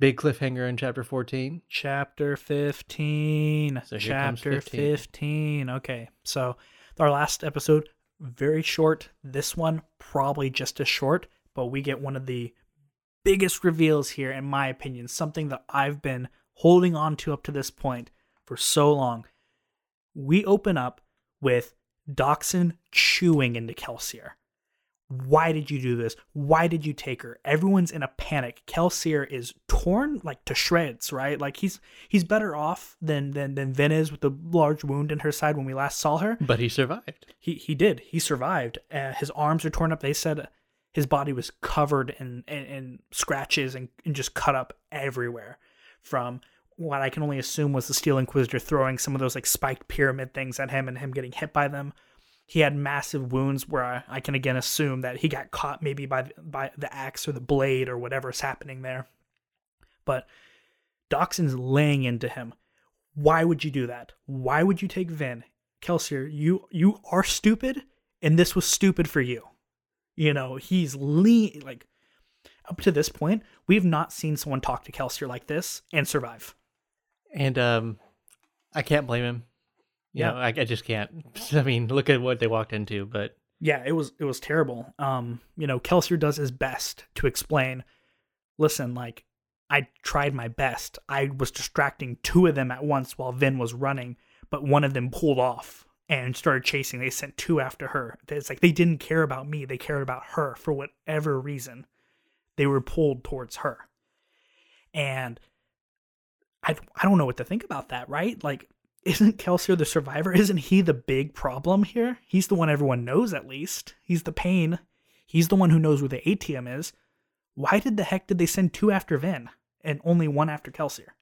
Big cliffhanger in chapter 14. Chapter 15. So Chapter 15. 15. Okay. So our last episode, very short. This one, probably just as short, but we get one of the biggest reveals here, in my opinion. Something that I've been holding on to up to this point for so long. We open up with Dockson chewing into Kelsier. Why did you do this? Why did you take her? Everyone's in a panic. Kelsier is torn like to shreds, right? Like he's he's better off than than than Vin is with the large wound in her side when we last saw her. But he survived. He he did. He survived. Uh, his arms are torn up. They said his body was covered in in, in scratches and, and just cut up everywhere from what I can only assume was the Steel Inquisitor throwing some of those like spiked pyramid things at him and him getting hit by them. He had massive wounds where I, I can again assume that he got caught maybe by by the axe or the blade or whatever's happening there. But Dockson's laying into him. Why would you do that? Why would you take Vin? Kelsier, you you are stupid, and this was stupid for you. You know, he's lean like up to this point, we've not seen someone talk to Kelsier like this and survive. And um, I can't blame him. You Yeah. know, I, I just can't. I mean, look at what they walked into. But Yeah, it was it was terrible. Um, you know, Kelsier does his best to explain. Listen, like I tried my best. I was distracting two of them at once while Vin was running, but one of them pulled off and started chasing. They sent two after her. It's like they didn't care about me. They cared about her for whatever reason. They were pulled towards her. And I I don't know what to think about that, right? Like isn't Kelsier the survivor? Isn't he the big problem here? He's the one everyone knows at least. He's the pain. He's the one who knows where the atium is. Why did the heck did they send two after Vin and only one after Kelsier?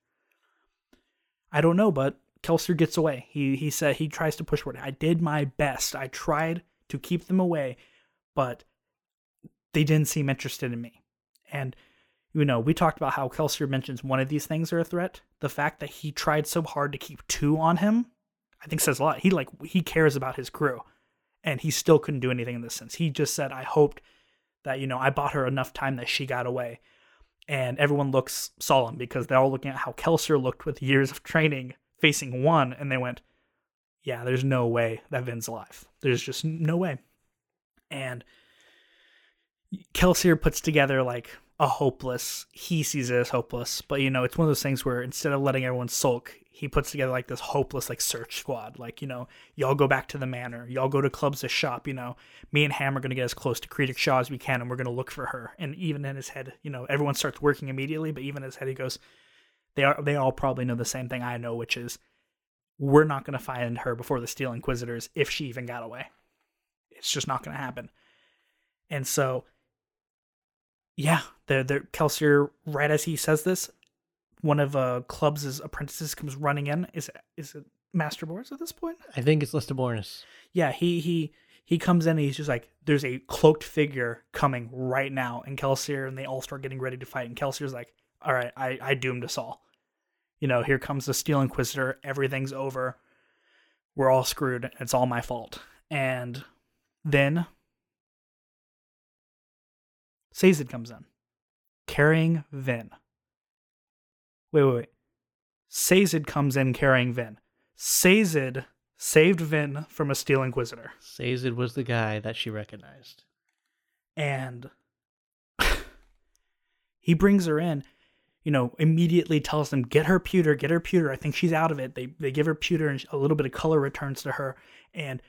I don't know, but Kelsier gets away. He he said he tries to push forward. I did my best. I tried to keep them away, but they didn't seem interested in me. And you know, we talked about how Kelsier mentions one of these things are a threat. The fact that he tried so hard to keep two on him, I think says a lot. He like he cares about his crew, and he still couldn't do anything in this sense. He just said, "I hoped that you know I bought her enough time that she got away." And everyone looks solemn because they're all looking at how Kelsier looked with years of training facing one, and they went, "Yeah, there's no way that Vin's alive. There's just no way." And Kelsier puts together like a hopeless. He sees it as hopeless, but you know, it's one of those things where instead of letting everyone sulk, he puts together like this hopeless like search squad. Like you know, y'all go back to the manor, y'all go to clubs to shop. You know, me and Ham are gonna get as close to Kredik Shaw as we can, and we're gonna look for her. And even in his head, you know, everyone starts working immediately, but even in his head, he goes, they are they all probably know the same thing I know, which is we're not gonna find her before the Steel Inquisitors if she even got away. It's just not gonna happen. And so yeah, the the Kelsier, right as he says this, one of uh Clubs' apprentices comes running in. Is is it Master Boris at this point? I think it's Lestibournes. Yeah, he he he comes in and he's just like, there's a cloaked figure coming right now, and Kelsier and they all start getting ready to fight, and Kelsier's like, all right, I I doomed us all. You know, here comes the Steel Inquisitor. Everything's over. We're all screwed. It's all my fault. And then Sazed comes in, carrying Vin. Wait, wait, wait. Sazed comes in carrying Vin. Sazed saved Vin from a Steel Inquisitor. Sazed was the guy that she recognized. And he brings her in, you know, immediately tells them, get her pewter, get her pewter. I think she's out of it. They, they give her pewter and a little bit of color returns to her. And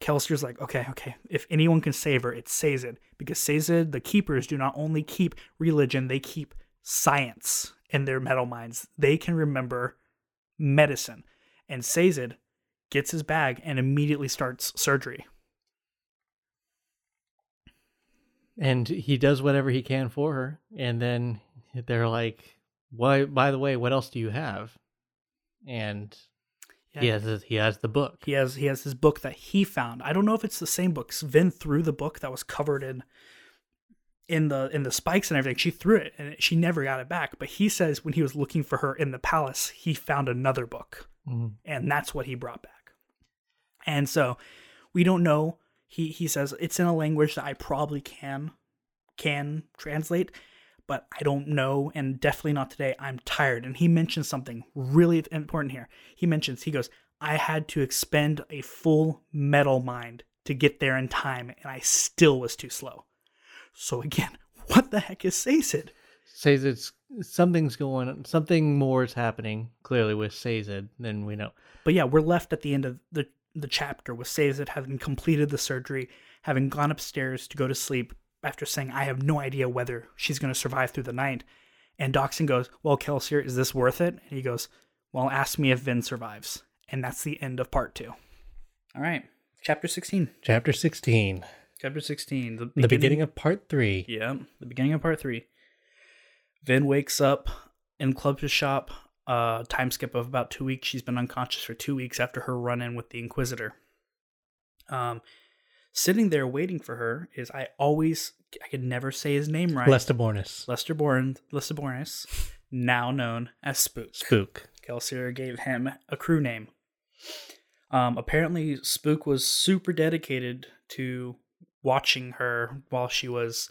Kelsier's like, okay, okay, if anyone can save her, it's Sazed. Because Sazed, the keepers, do not only keep religion, they keep science in their metalminds. They can remember medicine. And Sazed gets his bag and immediately starts surgery. And he does whatever he can for her. And then they're like, "Why? By the way, what else do you have?" And he has his, he has the book. He has he has his book that he found. I don't know if it's the same book. Vin threw the book that was covered in in the in the spikes and everything. She threw it and she never got it back. But he says when he was looking for her in the palace, he found another book, Mhm. and that's what he brought back. And so we don't know. He he says it's in a language that I probably can can translate, but I don't know, and definitely not today. I'm tired. And he mentions something really important here. He mentions, he goes, I had to expend a full metalmind to get there in time, and I still was too slow. So again, what the heck is Sazed? Sazed's something's going on, something more is happening clearly with Sazed than we know. But yeah, we're left at the end of the the chapter with Sazed having completed the surgery, having gone upstairs to go to sleep after saying, I have no idea whether she's going to survive through the night. And Dockson goes, Well, Kelsier, is this worth it? And he goes, Well, ask me if Vin survives. And that's the end of part two. All right. Chapter 16. Chapter 16. Chapter 16. The beginning, the beginning of part three. Yeah, the beginning of part three. Vin wakes up in Club's shop. Uh, time skip of about two weeks. She's been unconscious for two weeks after her run in with the Inquisitor. Um, sitting there waiting for her is I always I can never say his name right. Lester Bornis. Lester Born Lester Bornis, now known as Spook. Spook. Kelsier gave him a crew name. Um, apparently, Spook was super dedicated to watching her while she was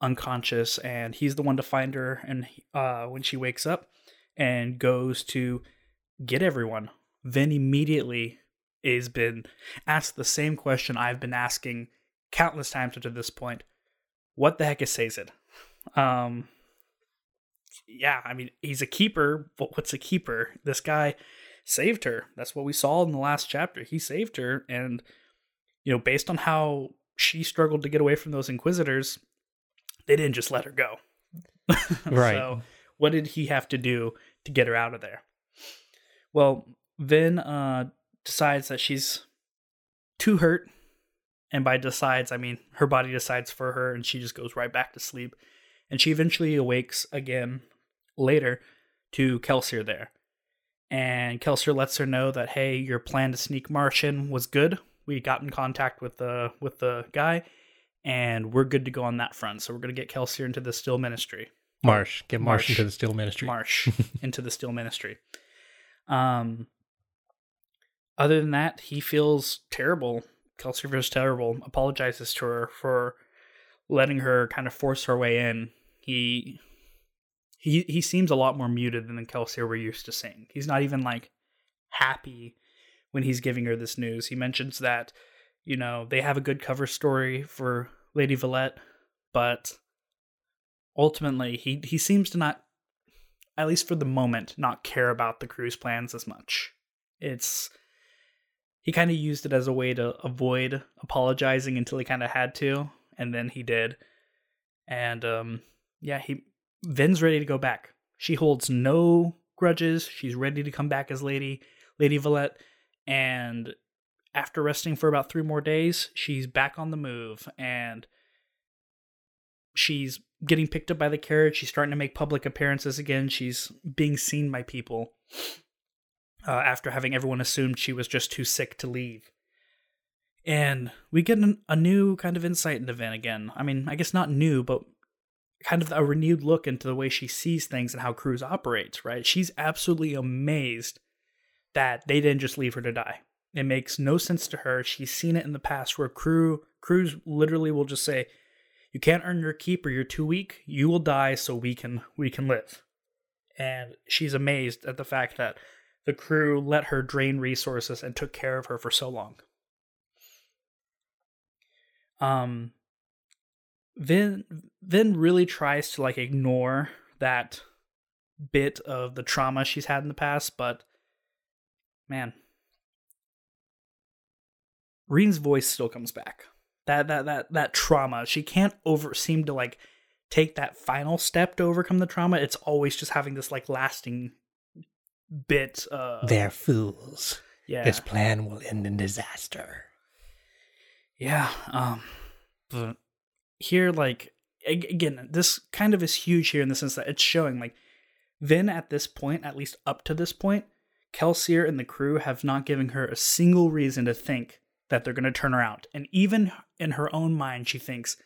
unconscious, and he's the one to find her. And uh, when she wakes up and goes to get everyone, then immediately is been asked the same question I've been asking countless times up to this point. What the heck is Sazed? Um, yeah, I mean, he's a keeper, but what's a keeper? This guy saved her. That's what we saw in the last chapter. He saved her, and you know, based on how she struggled to get away from those inquisitors, they didn't just let her go. right. So, what did he have to do to get her out of there? Well, Vin uh, decides that she's too hurt. And by decides, I mean her body decides for her and she just goes right back to sleep. And she eventually awakes again later to Kelsier there. And Kelsier lets her know that, hey, your plan to sneak Martian was good. We got in contact with the with the guy, and we're good to go on that front. So we're gonna get Kelsier into the Steel ministry. Marsh. Get Marsh, Marsh into the Steel ministry. Marsh into the Steel ministry. Um other than that, he feels terrible. Kelsier feels terrible. Apologizes to her for letting her kind of force her way in. He he he seems a lot more muted than the Kelsier we're used to seeing. He's not even like happy when he's giving her this news. He mentions that, you know, they have a good cover story for Lady Valette, but ultimately he he seems to not at least for the moment not care about the crew's plans as much. It's he kind of used it as a way to avoid apologizing until he kind of had to, and then he did. And um, yeah, he Vin's ready to go back. She holds no grudges. She's ready to come back as Lady Lady Valette, and after resting for about three more days, she's back on the move and she's getting picked up by the carriage. She's starting to make public appearances again. She's being seen by people uh, after having everyone assumed she was just too sick to leave. And we get an, a new kind of insight into Vin again. I mean, I guess not new, but kind of a renewed look into the way she sees things and how crews operates, right? She's absolutely amazed that they didn't just leave her to die. It makes no sense to her. She's seen it in the past where crew crews literally will just say, "You can't earn your keep or you're too weak. You will die so we can we can live." And she's amazed at the fact that the crew let her drain resources and took care of her for so long. Um, Vin Vin really tries to like ignore that bit of the trauma she's had in the past, but man, Reen's voice still comes back. That that that that trauma, she can't over seem to like take that final step to overcome the trauma. It's always just having this like lasting bit. Uh, They're fools. Yeah. This plan will end in disaster. Yeah. Um. But here, like again, this kind of is huge here in the sense that it's showing like Vin at this point, at least up to this point, Kelsier and the crew have not given her a single reason to think that they're going to turn her out. And even in her own mind, she thinks,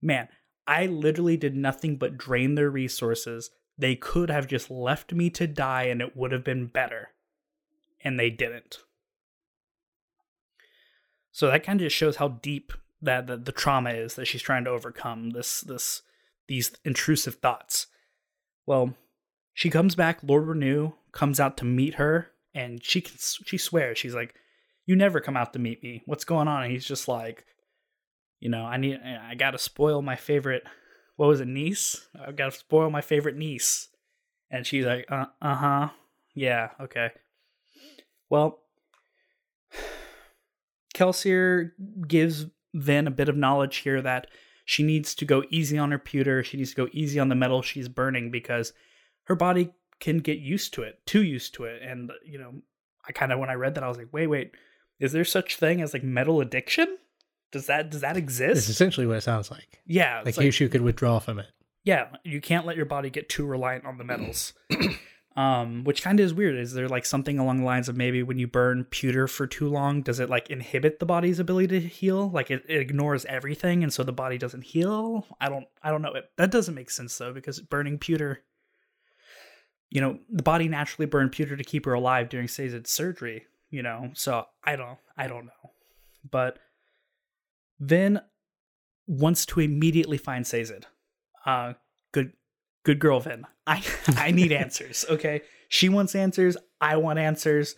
man, I literally did nothing but drain their resources they could have just left me to die and it would have been better. And they didn't. So that kind of just shows how deep that the, the trauma is that she's trying to overcome. This this these intrusive thoughts. Well, she comes back. Lord Renoux comes out to meet her, and she can, she swears she's like, "You never come out to meet me. What's going on?" And he's just like, "You know, I need I got to spoil my favorite. What was it, niece? I've got to spoil my favorite niece." And she's like, "Uh uh huh, yeah, okay." Well, Kelsier gives Vin a bit of knowledge here that she needs to go easy on her pewter. She needs to go easy on the metal she's burning because her body can get used to it, too used to it. And, you know, I kind of, when I read that, I was like, wait, wait, is there such thing as like metal addiction? Does that, does that exist? It's essentially what it sounds like. Yeah. Like, like you could withdraw from it. Yeah. You can't let your body get too reliant on the metals. um, which kind of is weird. Is there like something along the lines of maybe when you burn pewter for too long, does it like inhibit the body's ability to heal? Like it, it ignores everything, and so the body doesn't heal. I don't, I don't know. It, that doesn't make sense though, because burning pewter, you know, the body naturally burned pewter to keep her alive during Sazed's surgery. You know, so I don't, I don't know, but Vin wants to immediately find Sazed. Uh, good good girl Vin. I I need answers, okay? She wants answers, I want answers.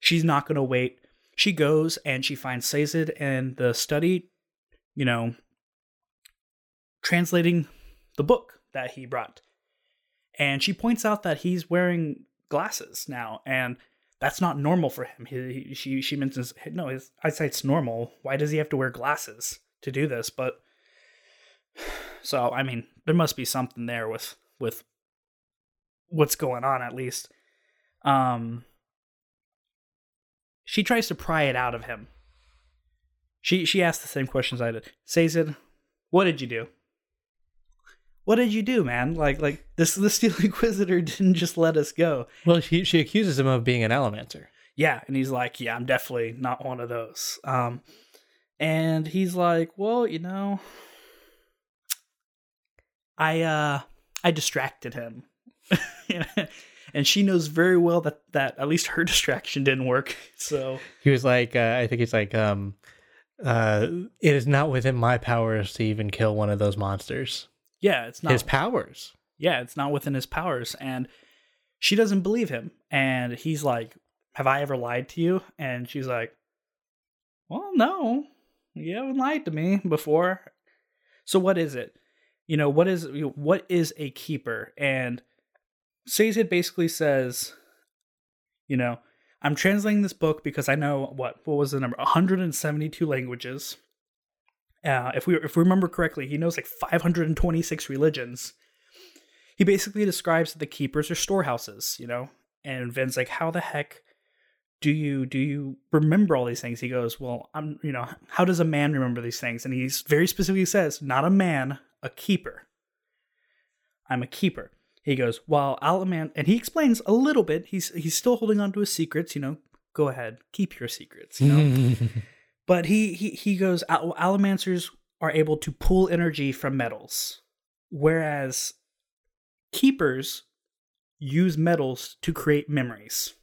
She's not going to wait. She goes and she finds Sazed and the study, you know, translating the book that he brought. And she points out that he's wearing glasses now and that's not normal for him. He, he, she she mentions no, his eyesight's normal. Why does he have to wear glasses to do this? But so I mean, there must be something there with with what's going on at least. Um she tries to pry it out of him. She she asks the same questions I did. Sazed, what did you do? What did you do, man? Like like this the Steel Inquisitor didn't just let us go. Well, she she accuses him of being an Allomancer. Yeah, and he's like, "Yeah, I'm definitely not one of those." Um and he's like, "Well, you know, I uh I distracted him. and she knows very well that that at least her distraction didn't work. So he was like uh, I think he's like um uh it is not within my powers to even kill one of those monsters. Yeah, it's not his powers. Yeah, it's not within his powers and she doesn't believe him and he's like, "Have I ever lied to you?" And she's like, "Well, no. You haven't lied to me before." So what is it? you know what is what is a keeper and Sazed basically says you know i'm translating this book because i know what what was the number 172 languages uh, if we if we remember correctly he knows like 526 religions he basically describes that the keepers are storehouses you know and vin's like how the heck do you do you remember all these things he goes well i'm you know how does a man remember these things and he's very specifically says not a man a keeper. I'm a keeper. He goes, while Alaman, and he explains a little bit. He's he's still holding on to his secrets. You know, go ahead, keep your secrets. You know, but he he he goes, Allomancers are able to pull energy from metals, whereas keepers use metals to create memories.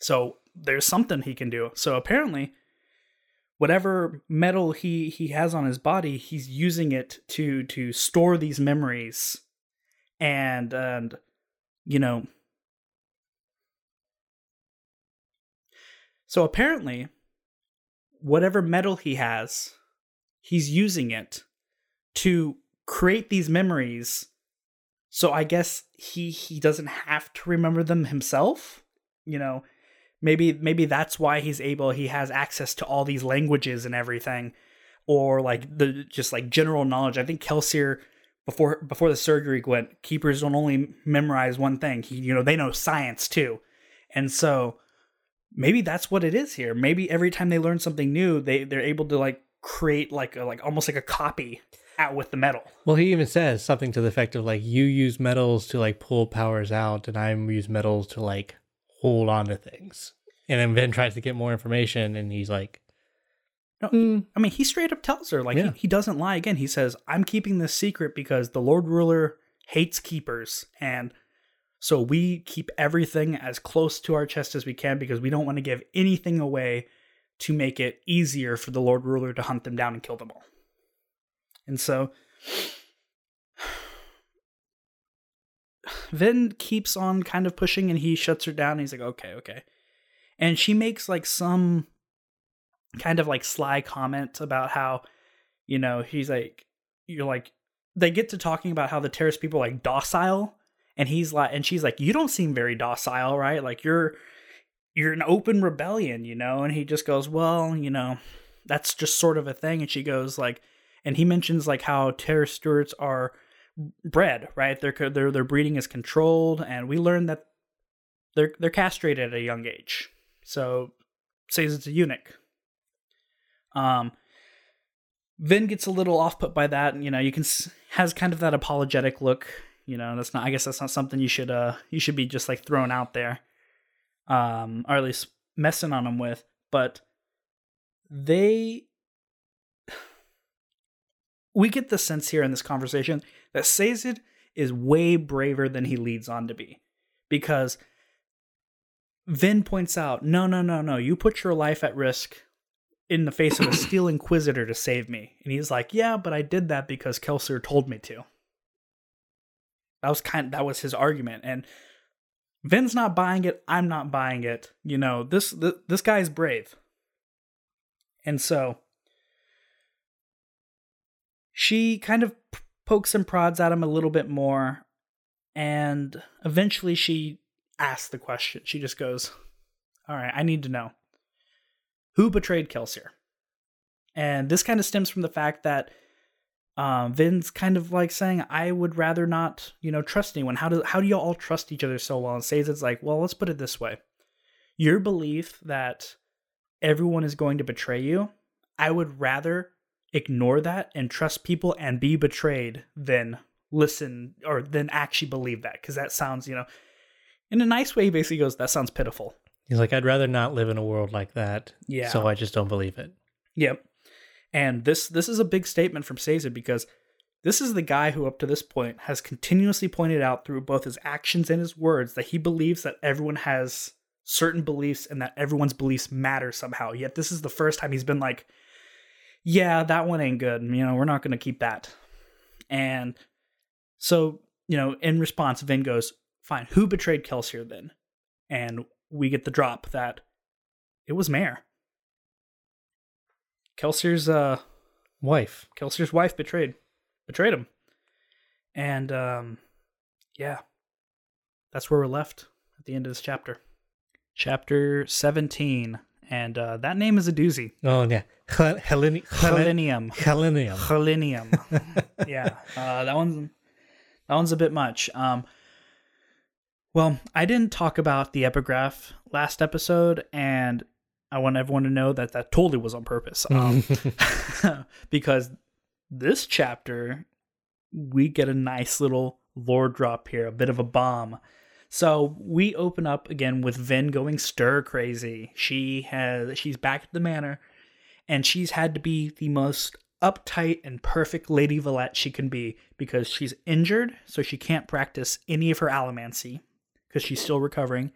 So there's something he can do. So apparently, whatever metal he he has on his body he's using it to to store these memories and and you know so apparently whatever metal he has he's using it to create these memories. So i guess he he doesn't have to remember them himself you know? Maybe maybe that's why he's able he has access to all these languages and everything or like the just like general knowledge. I think kelsier before before the surgery went keepers don't only memorize one thing. He you know they know science too. And so maybe that's what it is here maybe every time they learn something new they they're able to like create like a, like almost like a copy out with the metal well he even says something to the effect of like you use metals to like pull powers out and i use metals to like hold on to things. And then Vin tries to get more information, and he's like, no, mm. I mean, he straight up tells her, like, yeah. he, he doesn't lie again. He says, I'm keeping this secret because the Lord Ruler hates keepers. And so we keep everything as close to our chest as we can because we don't want to give anything away to make it easier for the Lord Ruler to hunt them down and kill them all. And so Vin keeps on kind of pushing and he shuts her down. and he's like, okay, okay. And she makes like some kind of like sly comment about how, you know, he's like, you're like, they get to talking about how the Terris people are like docile. And he's like, and she's like, you don't seem very docile, right? Like you're, you're an open rebellion, you know? And he just goes, well, you know, that's just sort of a thing. And she goes like, and he mentions like how Terris stewards are bred, right? Their their their breeding is controlled, and we learned that they're they're castrated at a young age. So Sazed's a eunuch. Um, Vin gets a little off put by that, and you know you can has kind of that apologetic look. You know that's not. I guess that's not something you should uh you should be just like thrown out there, um, or at least messing on them with. But they we get the sense here in this conversation that Sazed is way braver than he leads on to be. Because Vin points out, no, no, no, no, you put your life at risk in the face of a steel inquisitor to save me. And he's like, yeah, but I did that because Kelsier told me to. That was kind of, that was his argument. And Vin's not buying it. I'm not buying it. You know, this, this, this guy's brave. And so she kind of pokes and prods at him a little bit more and eventually she asks the question she just goes all right i need to know who betrayed kelsier and this kind of stems from the fact that um, Vin's kind of like saying, "I would rather not, you know, trust anyone. How do how do you all trust each other so well?" And Sazed's like, "Well, let's put it this way: your belief that everyone is going to betray you, I would rather ignore that and trust people and be betrayed than listen or then actually believe that. Because that sounds you know in a nice way he basically goes that sounds pitiful. He's like i'd rather not live in a world like that yeah. So i just don't believe it. Yep and this this is a big statement from Sazed because this is the guy who up to this point has continuously pointed out through both his actions and his words that he believes that everyone has certain beliefs and that everyone's beliefs matter somehow yet this is the first time he's been like yeah, that one ain't good. You know, we're not going to keep that. And so, you know, in response, Vin goes, fine, who betrayed Kelsier then? And we get the drop that it was Mare. Kelsier's uh, wife. Kelsier's wife betrayed betrayed him. And um, yeah, that's where we're left at the end of this chapter. Chapter 17 and uh, that name is a doozy. Oh yeah, Helenium. Helenium. Helenium. yeah, uh, that one's that one's a bit much. Um, well, I didn't talk about the epigraph last episode, and I want everyone to know that that totally was on purpose. Um, because this chapter, we get a nice little lore drop here, a bit of a bomb. So we open up again with Vin going stir crazy. She has she's back at the manor, and she's had to be the most uptight and perfect Lady Valette she can be because she's injured, so she can't practice any of her allomancy because she's still recovering.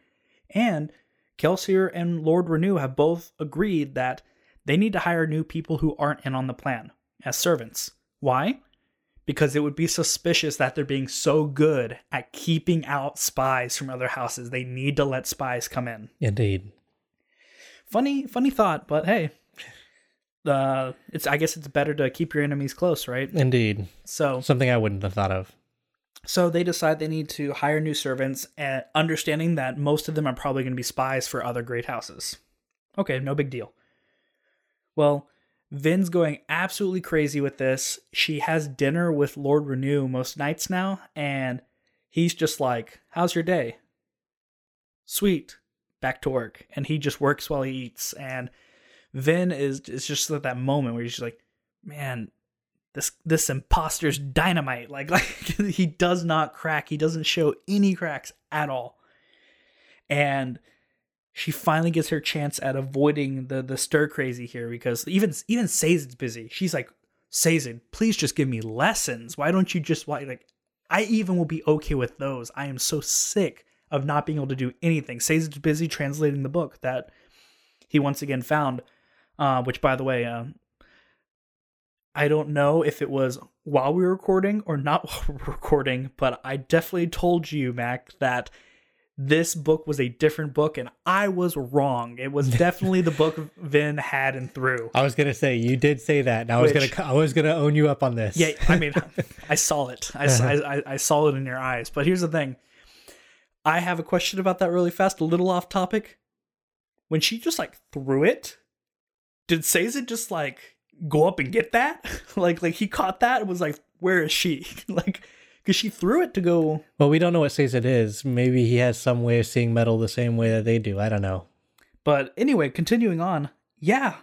And Kelsier and Lord Renoux have both agreed that they need to hire new people who aren't in on the plan as servants. Why? because it would be suspicious that they're being so good at keeping out spies from other houses. They need to let spies come in. Indeed. Funny, funny thought, but hey, uh, it's I guess it's better to keep your enemies close, right? Indeed. So something I wouldn't have thought of. So they decide they need to hire new servants, and understanding that most of them are probably going to be spies for other great houses. Okay, no big deal. Well, Vin's going absolutely crazy with this. She has dinner with Lord Renoux most nights now, and he's just like, How's your day? Sweet. Back to work. And he just works while he eats. And Vin is, is just at that moment where he's just like, Man, this this imposter's dynamite. Like, like he does not crack. He doesn't show any cracks at all. And she finally gets her chance at avoiding the the stir crazy here because even even Sazed's busy. She's like, Sazed, please just give me lessons. Why don't you just like I even will be okay with those. I am so sick of not being able to do anything. Sazed's busy translating the book that he once again found, uh, which by the way, uh, I don't know if it was while we were recording or not while we were recording, but I definitely told you, Maq, that this book was a different book, and I was wrong. It was definitely the book Vin had and through. I was gonna say you did say that, and I was Which- gonna I was gonna own you up on this. Yeah, I mean, I saw it. Uh-huh. I, I, I saw it in your eyes. But here's the thing. I have a question about that really fast, a little off topic. When she just like threw it, did Sazed just like go up and get that? like like he caught that and was like, where is she? like because she threw it to go Well, we don't know what Sazed is. Maybe he has some way of seeing metal the same way that they do. I don't know. But anyway, continuing on, yeah.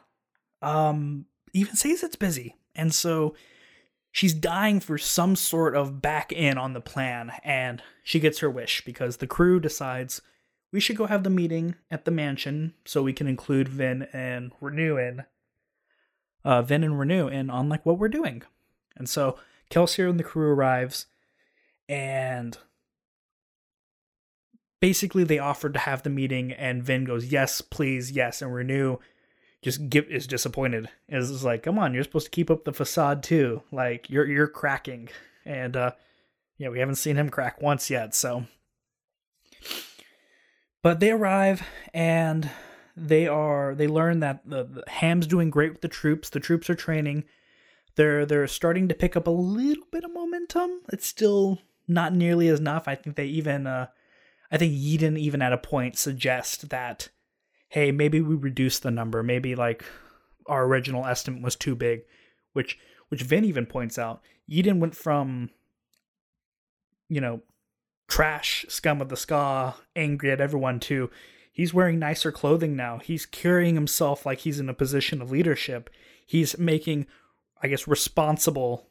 Um, even Sazed's busy. And so she's dying for some sort of back in on the plan, and she gets her wish because the crew decides we should go have the meeting at the mansion so we can include Vin and Renoux in uh Vin and Renoux in on like what we're doing. And so Kelsier and the crew arrives and basically they offered to have the meeting and Vin goes, Yes, please, yes, and Renoux just give is disappointed. Is like, come on, you're supposed to keep up the facade too. Like you're you're cracking. And uh yeah, we haven't seen him crack once yet, so but they arrive and they are they learn that the, the Ham's doing great with the troops. The troops are training. They're they're starting to pick up a little bit of momentum. It's still not nearly as enough. I think they even uh I think Yeden even at a point suggest that hey, maybe we reduce the number. Maybe like our original estimate was too big, which which Vin even points out. Yeden went from you know, trash, scum of the skaa, angry at everyone to he's wearing nicer clothing now. He's carrying himself like he's in a position of leadership. He's making I guess responsible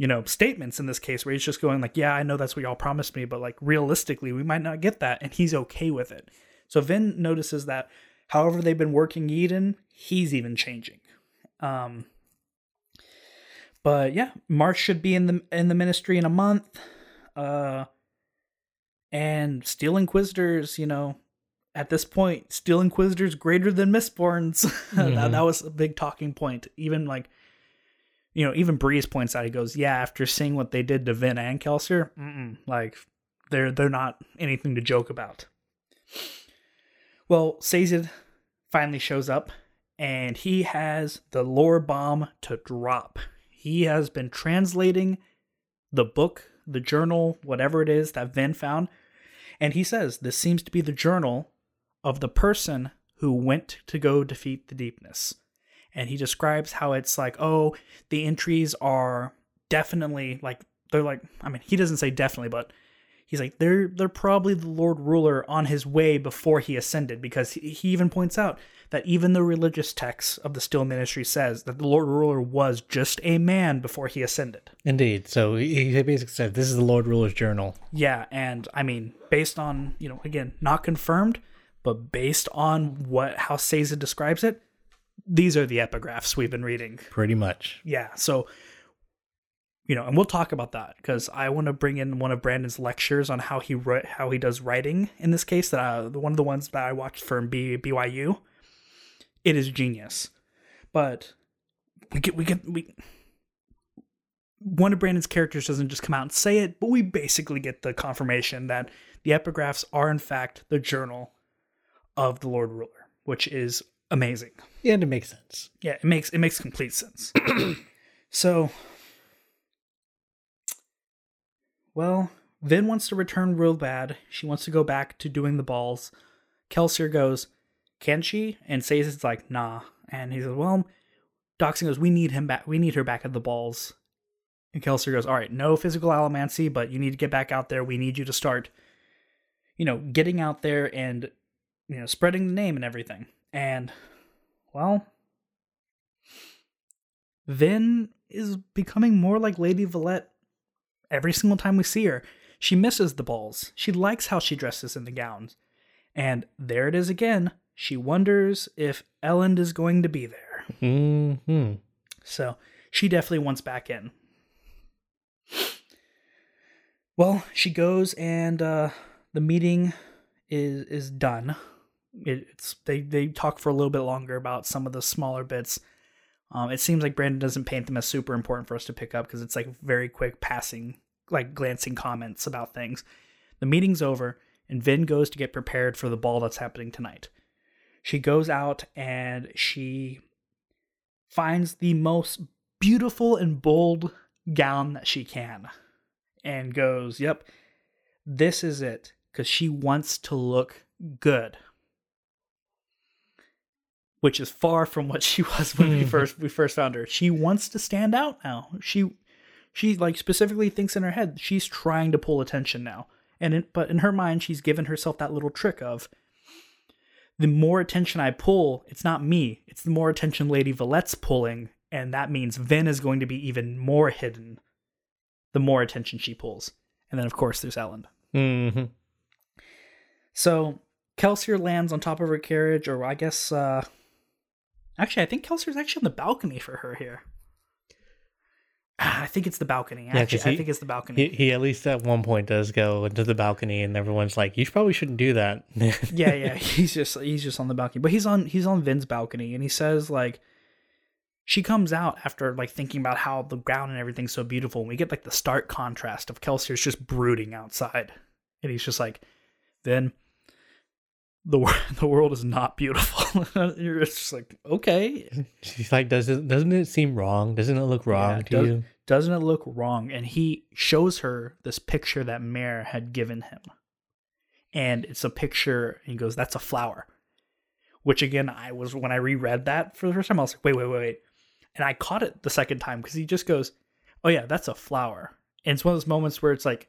you know, statements in this case where he's just going like, "Yeah, I know that's what y'all promised me, but like realistically, we might not get that," and he's okay with it. So Vin notices that, however they've been working Yeden, he's even changing. Um, but yeah, Marsh should be in the in the ministry in a month. Uh, and Steel Inquisitors, you know, at this point, Steel Inquisitors greater than Mistborns. that, that was a big talking point. Even like you know, even Breeze points out, he goes, "Yeah, after seeing what they did to Vin and Kelsier, mm-mm, like they're they're not anything to joke about." Well, Sazed finally shows up, and he has the lore bomb to drop. He has been translating the book, the journal, whatever it is that Vin found, and he says this seems to be the journal of the person who went to go defeat the deepness and he describes how it's like, oh, the entries are definitely like they're like I mean, he doesn't say definitely, but he's like they're they're probably the Lord Ruler on his way before he ascended because he, he even points out that even the religious text of the Steel Ministry says that the Lord Ruler was just a man before he ascended. Indeed. So he he basically said, "This is the Lord Ruler's journal." Yeah, and I mean, based on you know, again, not confirmed, but based on what how Sazed describes it, these are the epigraphs we've been reading. Pretty much. Yeah, so you know, and we'll talk about that because I want to bring in one of Brandon's lectures on how he wri- how he does writing in this case. That I, one of the ones that I watched from B, BYU, it is genius. But we get we get we one of Brandon's characters doesn't just come out and say it, but we basically get the confirmation that the epigraphs are in fact the journal of the Lord Ruler, which is amazing. Yeah, and it makes sense. Yeah, it makes it makes complete sense. so, well, Vin wants to return real bad. She wants to go back to doing the balls. Kelsier goes, "Can she?" And Sazed's like, "Nah." And he says, "Well," Dockson goes, "We need him back. We need her back at the balls." And Kelsier goes, "All right, no physical allomancy, but you need to get back out there. We need you to start, you know, getting out there and, you know, spreading the name and everything." And well, Vin is becoming more like Lady Valette every single time we see her. She misses the balls. She likes how she dresses in the gowns. And there it is again. She wonders if Elend is going to be there. Hmm. So she definitely wants back in. Well, she goes and uh, the meeting is is done. It, it's they they talk for a little bit longer about some of the smaller bits. Um, it seems like Brandon doesn't paint them as super important for us to pick up because it's like very quick passing, like glancing comments about things. The meeting's over, and Vin goes to get prepared for the ball that's happening tonight. She goes out and she finds the most beautiful and bold gown that she can and goes, Yep, this is it. Because she wants to look good. Which is far from what she was when we first we first found her. She wants to stand out now. She she like specifically thinks in her head she's trying to pull attention now. And but in her mind she's given herself that little trick of the more attention I pull, it's not me. It's the more attention Lady Valette's pulling, and that means Vin is going to be even more hidden the more attention she pulls. And then, of course, there's Elend. Mm-hmm. So Kelsier lands on top of her carriage, or I guess, uh, actually, I think Kelsier's actually on the balcony for her here. Ah, I think it's the balcony. Yeah, Actually, he- I think it's the balcony. He, he at least at one point does go into the balcony, and everyone's like, "You probably shouldn't do that." yeah, yeah. He's just he's just on the balcony, but he's on he's on Vin's balcony, and he says like, she comes out after like thinking about how the ground and everything's so beautiful, and we get like the stark contrast of Kelsier's just brooding outside, and he's just like, Vin, the the world is not beautiful. You're just like, okay, She's like, "Does it? Doesn't it seem wrong? Doesn't it look wrong Yeah, to does- you?" doesn't it look wrong? And he shows her this picture that Mare had given him. And it's a picture, and he goes, That's a flower. Which again, I was, when I reread that for the first time, I was like, Wait, wait, wait, wait. And I caught it the second time because he just goes, Oh, yeah, that's a flower. And it's one of those moments where it's like,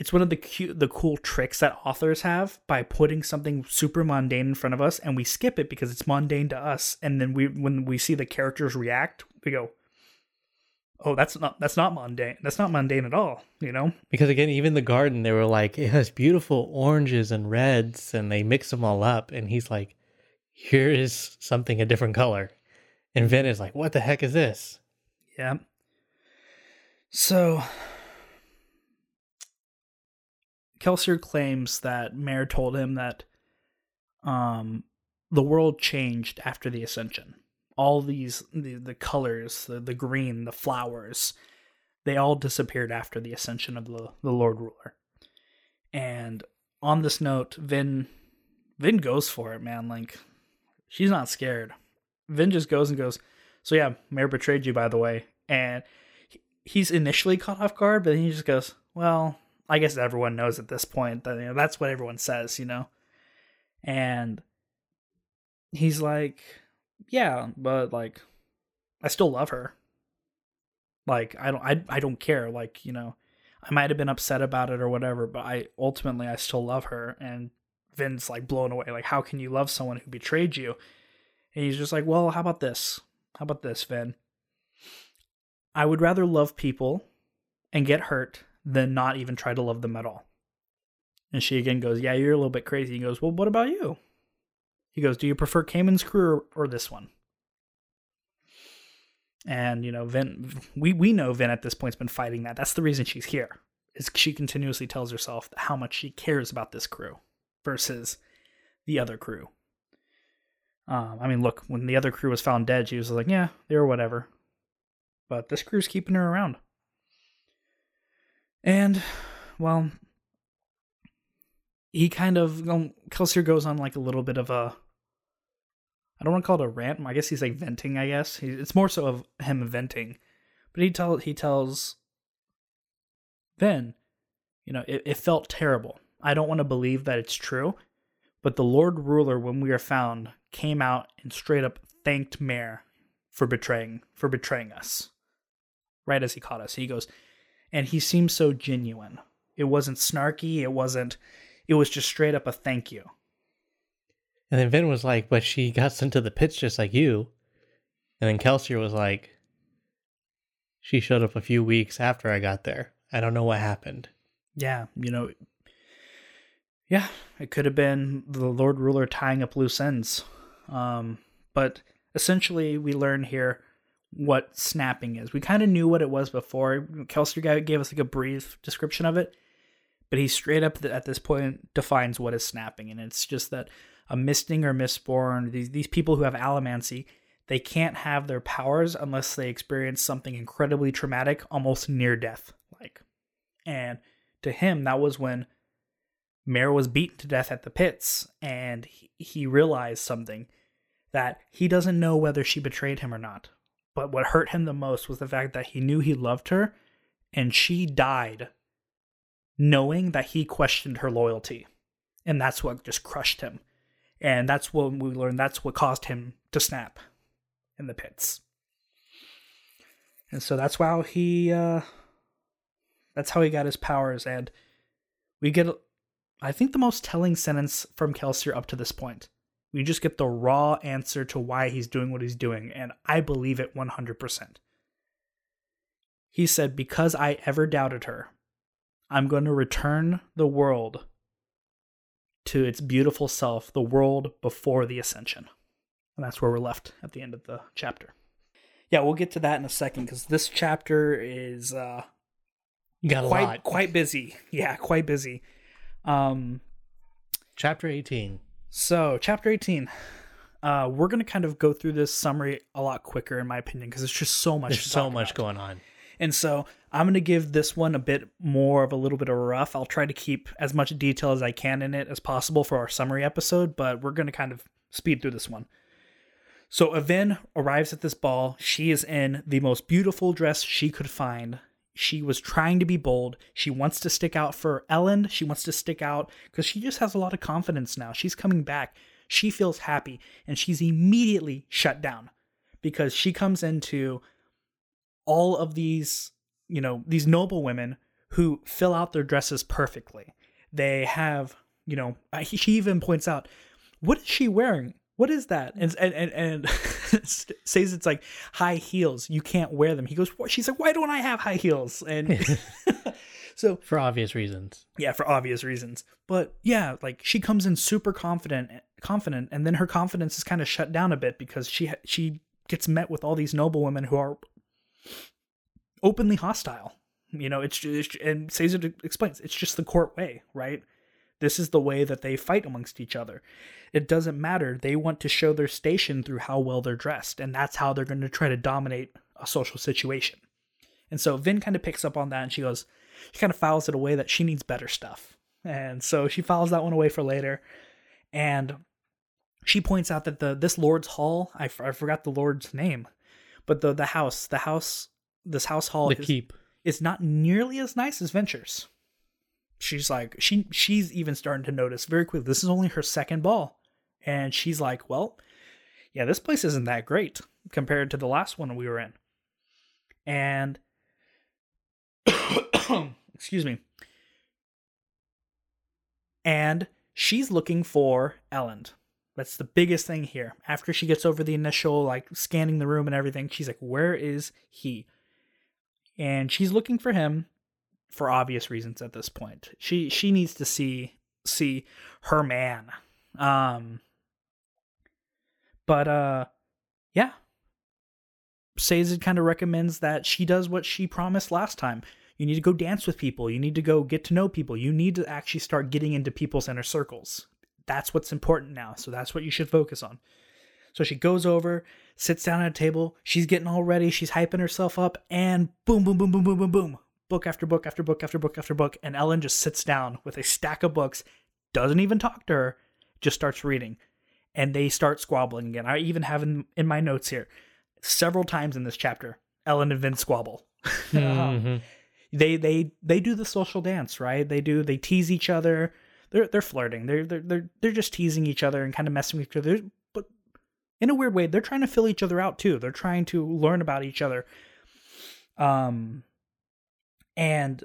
it's one of the cute, the cool tricks that authors have by putting something super mundane in front of us, and we skip it because it's mundane to us. And then we, when we see the characters react, we go, oh that's not that's not mundane that's not mundane at all you know Because again, even the garden, they were like, "It has beautiful oranges and reds," and they mix them all up. And he's like, "Here is something a different color," and Vin is like, "What the heck is this?" yeah so kelsier claims that Mare told him that um the world changed after the ascension. All these the, the colors the, the green the flowers they all disappeared after the ascension of the, the lord ruler. And on this note vin vin goes for it man. Like she's not scared. Vin just goes and goes. So yeah Mare betrayed you by the way. And he- he's initially caught off guard but then he just goes well i guess everyone knows at this point that you know, that's what everyone says you know? And he's like yeah but like i still love her. Like i don't i, I don't care. Like you know i might have been upset about it or whatever but i ultimately i still love her. And vin's like blown away. Like how can you love someone who betrayed you? And he's just like well how about this? How about this vin? I would rather love people and get hurt than not even try to love them at all and she again goes yeah you're a little bit crazy he goes well what about you he goes, "Do you prefer Camon's crew or, or this one?" And you know, Vin, we we know Vin at this point's been fighting that. That's the reason she's here. Is she continuously tells herself how much she cares about this crew versus the other crew. Um, I mean, look, when the other crew was found dead, she was like, "Yeah, they were whatever," but this crew's keeping her around. And, well, he kind of um, Kelsier goes on like a little bit of a I don't want to call it a rant. I guess he's like venting. I guess he, it's more so of him venting, but he tell he tells Vin, you know, it, it felt terrible. I don't want to believe that it's true, but the Lord Ruler, when we are found, came out and straight up thanked Mare for betraying for betraying us. Right as he caught us, he goes, and he seemed so genuine. It wasn't snarky. It wasn't it was just straight up a thank you. And then Vin was like, "But she got sent to the pits just like you." And then Kelsier was like, "She showed up a few weeks after I got there. I don't know what happened." Yeah, you know, yeah, it could have been the Lord Ruler tying up loose ends. Um, but essentially, we learn here what snapping is. We kind of knew what it was before. Kelsier guy gave us like a brief description of it, but he straight up at this point defines what is snapping, and it's just that a misting or Mistborn these these people who have allomancy, they can't have their powers unless they experience something incredibly traumatic, almost near death like. And to him, that was when Mare was beaten to death at the pits, and he, he realized something that he doesn't know whether she betrayed him or not. But what hurt him the most was the fact that he knew he loved her, and she died knowing that he questioned her loyalty. And that's what just crushed him. And that's what we learned that's what caused him to snap in the pits. And so that's how he uh that's how he got his powers and we get I think the most telling sentence from Kelsier up to this point. We just get the raw answer to why he's doing what he's doing and I believe it 100%. He said because I ever doubted her, I'm going to return the world to its beautiful self, the world before the ascension. And that's where we're left at the end of the chapter. Yeah, we'll get to that in a second because this chapter is uh, You got a quite lot. quite busy. Yeah, quite busy. Um, Chapter 18. So chapter eighteen, uh, we're gonna kind of go through this summary a lot quicker, in my opinion, because it's just so much. There's so much about. going on. And so I'm going to give this one a bit more of a little bit of a rough. I'll try to keep as much detail as I can in it as possible for our summary episode, but we're going to kind of speed through this one. So Avin arrives at this ball. She is in the most beautiful dress she could find. She was trying to be bold. She wants to stick out for Elend. She wants to stick out because she just has a lot of confidence now. She's coming back. She feels happy and she's immediately shut down because she comes into all of these, you know, these noble women who fill out their dresses perfectly. They have, you know, she even points out, what is she wearing? What is that? And and and, and says it's like high heels. You can't wear them. He goes, what? She's like, why don't I have high heels? And so For obvious reasons. yeah, for obvious reasons. But yeah, like she comes in super confident, confident, and then her confidence is kind of shut down a bit because she she gets met with all these noble women who are openly hostile. You know, it's just and Sazed explains it's just the court way, right? This is the way that they fight amongst each other. It doesn't matter. They want to show their station through how well they're dressed, and that's how they're going to try to dominate a social situation. And so Vin kind of picks up on that and she goes, she kind of files it away that she needs better stuff. And so she files that one away for later. And she points out that the this Lord's Hall, I, f- I forgot the Lord's name, but the the house, the house, this house hall The is, keep. is not nearly as nice as Ventures. She's like she she's even starting to notice very quickly. This is only her second ball, and she's like, well, yeah, this place isn't that great compared to the last one we were in. And excuse me. And she's looking for Elend. That's the biggest thing here. After she gets over the initial like scanning the room and everything, she's like, "Where is he?" And she's looking for him for obvious reasons at this point. She she needs to see see her man. Um but uh yeah. Sazed kind of recommends that she does what she promised last time. You need to go dance with people. You need to go get to know people. You need to actually start getting into people's inner circles. That's what's important now. So that's what you should focus on. So she goes over, sits down at a table. She's getting all ready. She's hyping herself up, and boom, boom, boom, boom, boom, boom, boom. Book after book after book after book after book. And Elend just sits down with a stack of books, doesn't even talk to her, just starts reading. And they start squabbling again. I even have in, in my notes here several times in this chapter, Elend and Vince squabble. Mhm. they they they do the social dance, right? They do they tease each other. They're they're flirting. They're they're they're they're just teasing each other and kind of messing with each other. But in a weird way, they're trying to fill each other out too. They're trying to learn about each other. Um, and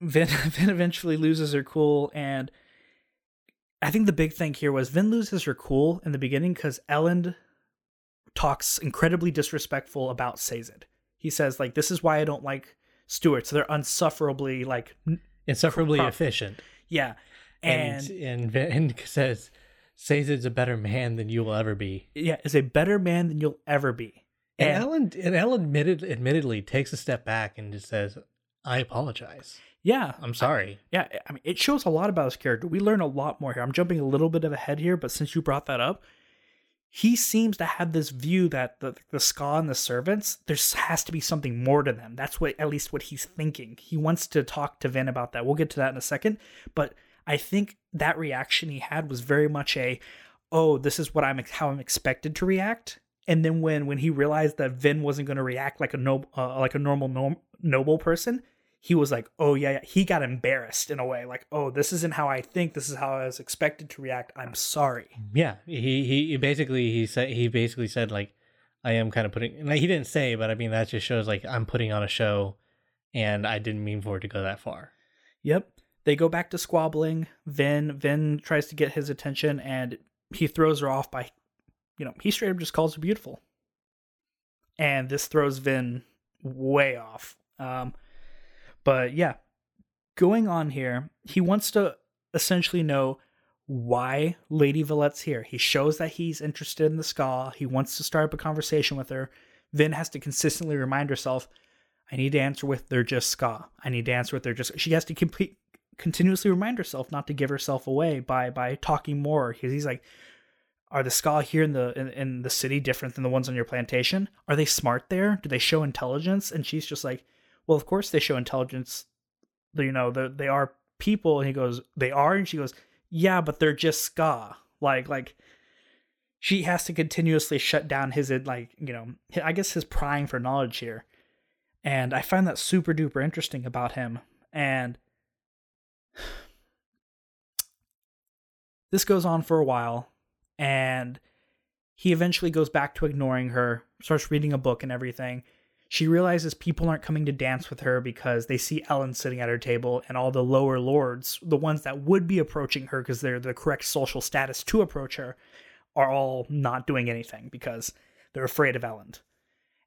Vin Vin eventually loses her cool, and I think the big thing here was Vin loses her cool in the beginning because Elend talks incredibly disrespectful about Sazed. He says like, "This is why I don't like stewards. They're unsufferably like, Insufferably efficient. yeah." And And, and, Vin says, Sazed's a better man than you will ever be. yeah, is a better man than you'll ever be. And, And- Elend and Elend admitted admittedly takes a step back and just says, I apologize. Yeah, I'm sorry. Yeah, I mean, it shows a lot about his character. We learn a lot more here. I'm jumping a little bit of ahead here, but since you brought that up, he seems to have this view that the the skaa and the servants there has to be something more to them. That's what at least what he's thinking. He wants to talk to Vin about that. We'll get to that in a second, but I think that reaction he had was very much a oh, this is what I'm how I'm expected to react. And then when when he realized that Vin wasn't going to react like a no uh, like a normal no- noble person, he was like, "Oh yeah, yeah." He got embarrassed in a way, like, "Oh, this isn't how I think. This is how I was expected to react. I'm sorry." Yeah, he he basically he said he basically said like, "I am kind of putting." Like, he didn't say, but I mean that just shows like I'm putting on a show, and I didn't mean for it to go that far. Yep. They go back to squabbling. Vin Vin tries to get his attention, and he throws her off by, you know, he straight up just calls her beautiful. And this throws Vin way off. Um, but yeah, going on here, he wants to essentially know why Lady Valette's here. He shows that he's interested in the skaa. He wants to start up a conversation with her. Vin has to consistently remind herself, I need to answer with they're just skaa. I need to answer with they're just. She has to complete, continuously remind herself not to give herself away by by talking more. Because he's like, are the skaa here in the in, in the city different than the ones on your plantation? Are they smart there? Do they show intelligence? And she's just like, well, of course they show intelligence. You know, they are people. And he goes, they are, and she goes, yeah, but they're just skaa. Like, like she has to continuously shut down his like, you know, I guess his prying for knowledge here. And I find that super duper interesting about him. And this goes on for a while, and he eventually goes back to ignoring her, starts reading a book and everything she realizes people aren't coming to dance with her because they see Elend sitting at her table and all the lower lords, the ones that would be approaching her because they're the correct social status to approach her, are all not doing anything because they're afraid of Elend.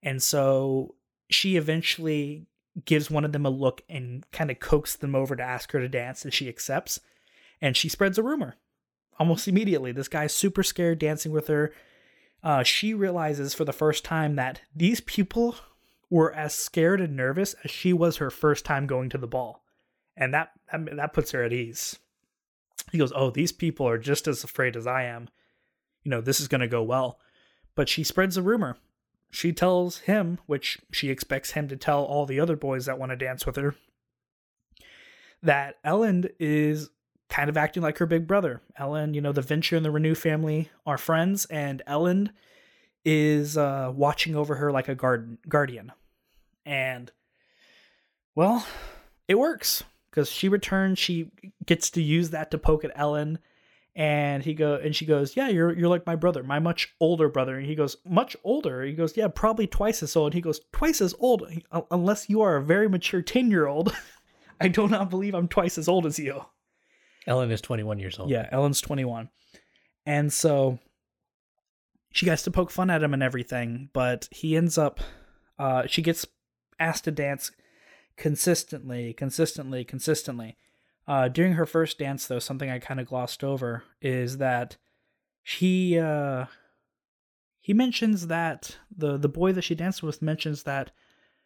And so she eventually gives one of them a look and kind of coaxes them over to ask her to dance, and she accepts. And she spreads a rumor almost immediately. This guy's super scared dancing with her. Uh, she realizes for the first time that these people were as scared and nervous as she was her first time going to the ball. And that, that, that puts her at ease. He goes, "Oh, these people are just as afraid as I am. You know, this is going to go well." But she spreads a rumor. She tells him, which she expects him to tell all the other boys that want to dance with her, that Elend is kind of acting like her big brother. Elend, you know, the Venture and the Renoux family are friends, and Elend is uh, watching over her like a guard- guardian. And, well, it works because she returns. She gets to use that to poke at Elend. And he go and she goes, yeah, you're you're like my brother, my much older brother. And he goes, much older. He goes, yeah, probably twice as old. He goes, twice as old, unless you are a very mature ten year old. I do not believe I'm twice as old as you. Elend is 21 years old. Yeah, Elend's 21. And so she gets to poke fun at him and everything, but he ends up uh, she gets asked to dance consistently, consistently, consistently. Uh, during her first dance, though, something I kind of glossed over is that he uh, he mentions that the the boy that she danced with mentions that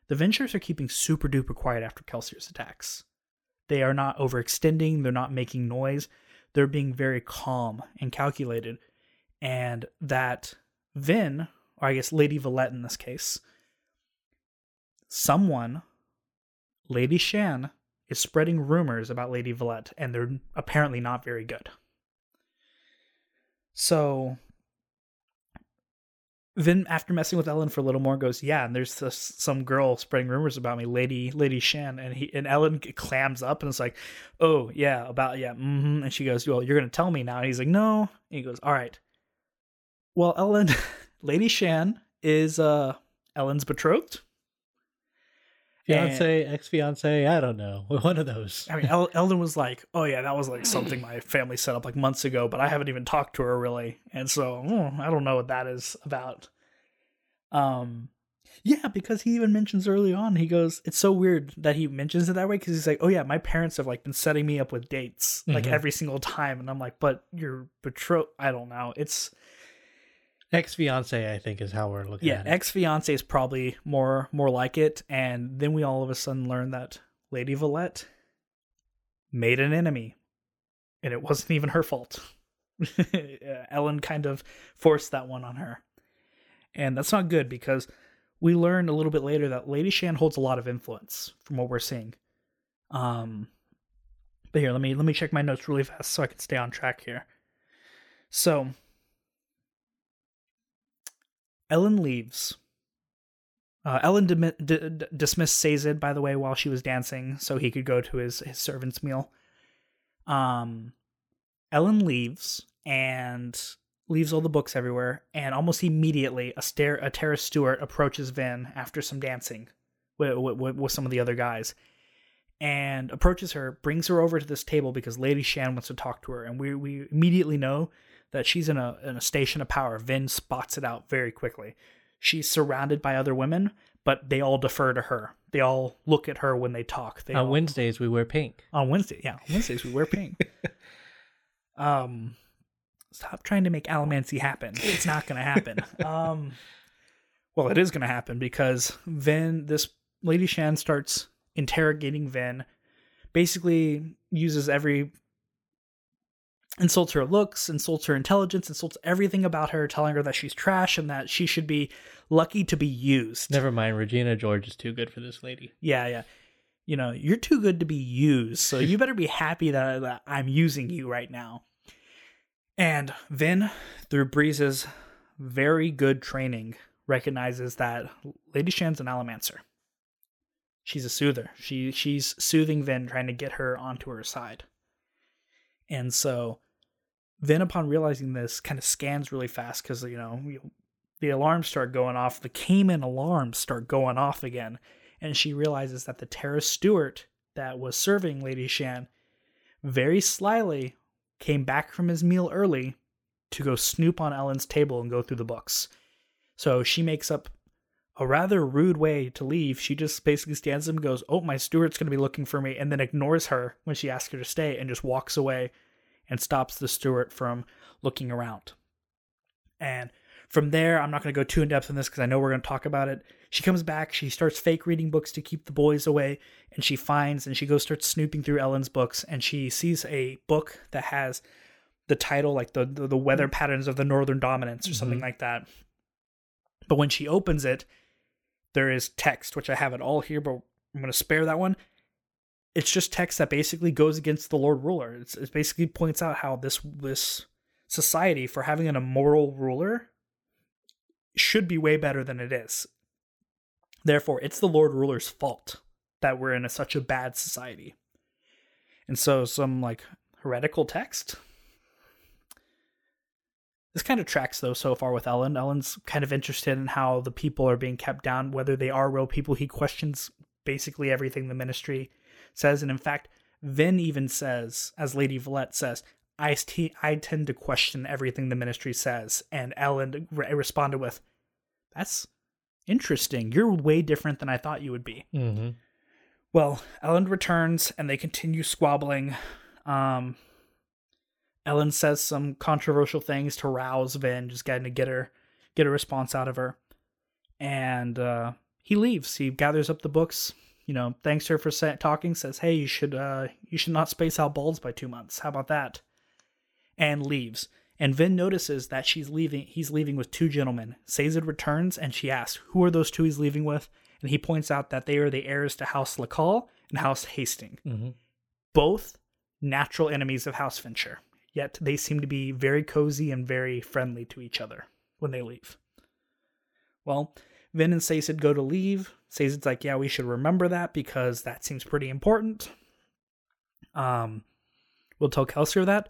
the Ventures are keeping super duper quiet after Kelsier's attacks. They are not overextending. They're not making noise. They're being very calm and calculated and that Vin, or I guess Lady Valette in this case, someone, Lady Shan, is spreading rumors about Lady Valette, and they're apparently not very good. So Vin, after messing with Elend for a little more, goes, "Yeah, and there's this, some girl spreading rumors about me, Lady Lady Shan." And he and Elend clams up and it's like, "Oh yeah, about yeah." Mm-hmm. And she goes, "Well, you're gonna tell me now." And he's like, "No." And he goes, "All right." Well, Elend, Lady Shan is uh Elend's betrothed. Fiance, ex fiance, I don't know. One of those. I mean, El- Elend was like, "Oh yeah, that was like something my family set up like months ago, but I haven't even talked to her really, and so mm, I don't know what that is about." Um, yeah, because he even mentions early on, he goes, "It's so weird that he mentions it that way because he's like, oh yeah, my parents have like been setting me up with dates like mm-hmm. every single time,' and I'm like, but you're betrothed. I don't know. It's Ex fiance, I think, is how we're looking yeah, at it. Yeah, ex fiance is probably more more like it. And then we all of a sudden learn that Lady Valette made an enemy, and it wasn't even her fault. Elend kind of forced that one on her. And that's not good because we learn a little bit later that Lady Shan holds a lot of influence from what we're seeing. Um but here, let me let me check my notes really fast so I can stay on track here. So Elend leaves. Uh, Elend d- d- dismissed Sazed, by the way, while she was dancing, so he could go to his, his servant's meal. Um, Elend leaves and leaves all the books everywhere, and almost immediately, a, stare, a Terris steward approaches Vin after some dancing with, with, with some of the other guys and approaches her, brings her over to this table because Lady Shan wants to talk to her, and we we immediately know that she's in a in a station of power. Vin spots it out very quickly. She's surrounded by other women, but they all defer to her. They all look at her when they talk. They On all, Wednesdays we wear pink. on Wednesday, yeah, Wednesdays we wear pink. um, stop trying to make allomancy happen. It's not going to happen. um, well, it is going to happen because Vin, this Lady Shan starts interrogating Vin, basically uses every insults her looks, insults her intelligence, insults everything about her, telling her that she's trash and that she should be lucky to be used. Never mind, Regina George is too good for this lady. Yeah, yeah. You know, you're too good to be used, so you better be happy that, that I'm using you right now. And Vin, through Breeze's very good training, recognizes that Lady Shan's an allomancer. She's a soother. She she's soothing Vin, trying to get her onto her side. And so Vin, upon realizing this, kind of scans really fast because you know the alarms start going off. The Cayman alarms start going off again, and she realizes that the Terris steward that was serving Lady Shan very slyly came back from his meal early to go snoop on Elend's table and go through the books. So she makes up a rather rude way to leave. She just basically stands up and goes, Oh, my steward's going to be looking for me, and then ignores her when she asks her to stay and just walks away and stops the steward from looking around. And from there, I'm not going to go too in depth on this because I know we're going to talk about it. She comes back, she starts fake reading books to keep the boys away, and she finds and she goes starts snooping through Elend's books, and she sees a book that has the title like the the, the weather patterns of the northern dominance or something Mhm. like that. But when she opens it, there is text, which I have it all here, but I'm going to spare that one. It's just text that basically goes against the Lord Ruler. It's, it basically points out how this this society, for having an immoral ruler, should be way better than it is. Therefore, it's the Lord Ruler's fault that we're in a, such a bad society. And so, some like heretical text. This kind of tracks though so far with Elend. Elend's kind of interested in how the people are being kept down, whether they are real people. He questions basically everything the ministry says, and in fact, Vin even says, as Lady Valette says, I, st- tend to question everything the ministry says. And Elend re- responded with, That's interesting. You're way different than I thought you would be. Mm-hmm. Well, Elend returns and they continue squabbling. Um, Elend says some controversial things to rouse Vin, just getting to get her get a response out of her. And uh, he leaves. He gathers up the books. You know, thanks her for talking. Says, "Hey, you should uh, you should not space out balls by two months. How about that?" And leaves. And Vin notices that she's leaving. He's leaving with two gentlemen. Sazed returns and she asks, "Who are those two he's leaving with?" And he points out that they are the heirs to House Lekal and House Hastings Mm-hmm. both natural enemies of House Venture. Yet they seem to be very cozy and very friendly to each other when they leave. Well, Vin and Sazed go to leave. Sazed's like, yeah, we should remember that because that seems pretty important. Um, we'll tell Kelsier that.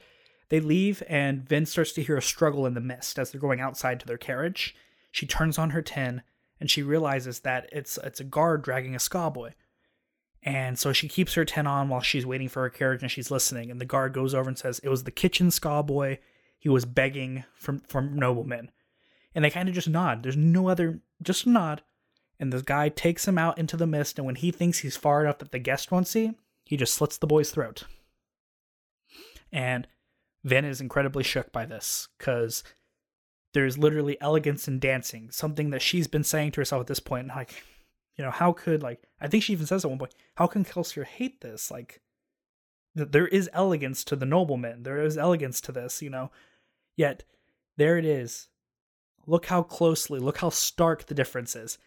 They leave, and Vin starts to hear a struggle in the mist as they're going outside to their carriage. She turns on her tin, and she realizes that it's it's a guard dragging a sawboy. And so she keeps her tin on while she's waiting for her carriage and she's listening. And the guard goes over and says, It was the kitchen boy. He was begging from, from noblemen. And they kind of just nod. There's no other, just a nod. And the guy takes him out into the mist. And when he thinks he's far enough that the guest won't see, he just slits the boy's throat. And Vin is incredibly shook by this because there's literally elegance in dancing, something that she's been saying to herself at this point. Like, you know, how could like I think she even says at one point, how can Kelsier hate this? Like, there is elegance to the nobleman. There is elegance to this, you know. Yet, there it is. Look how closely, look how stark the difference is.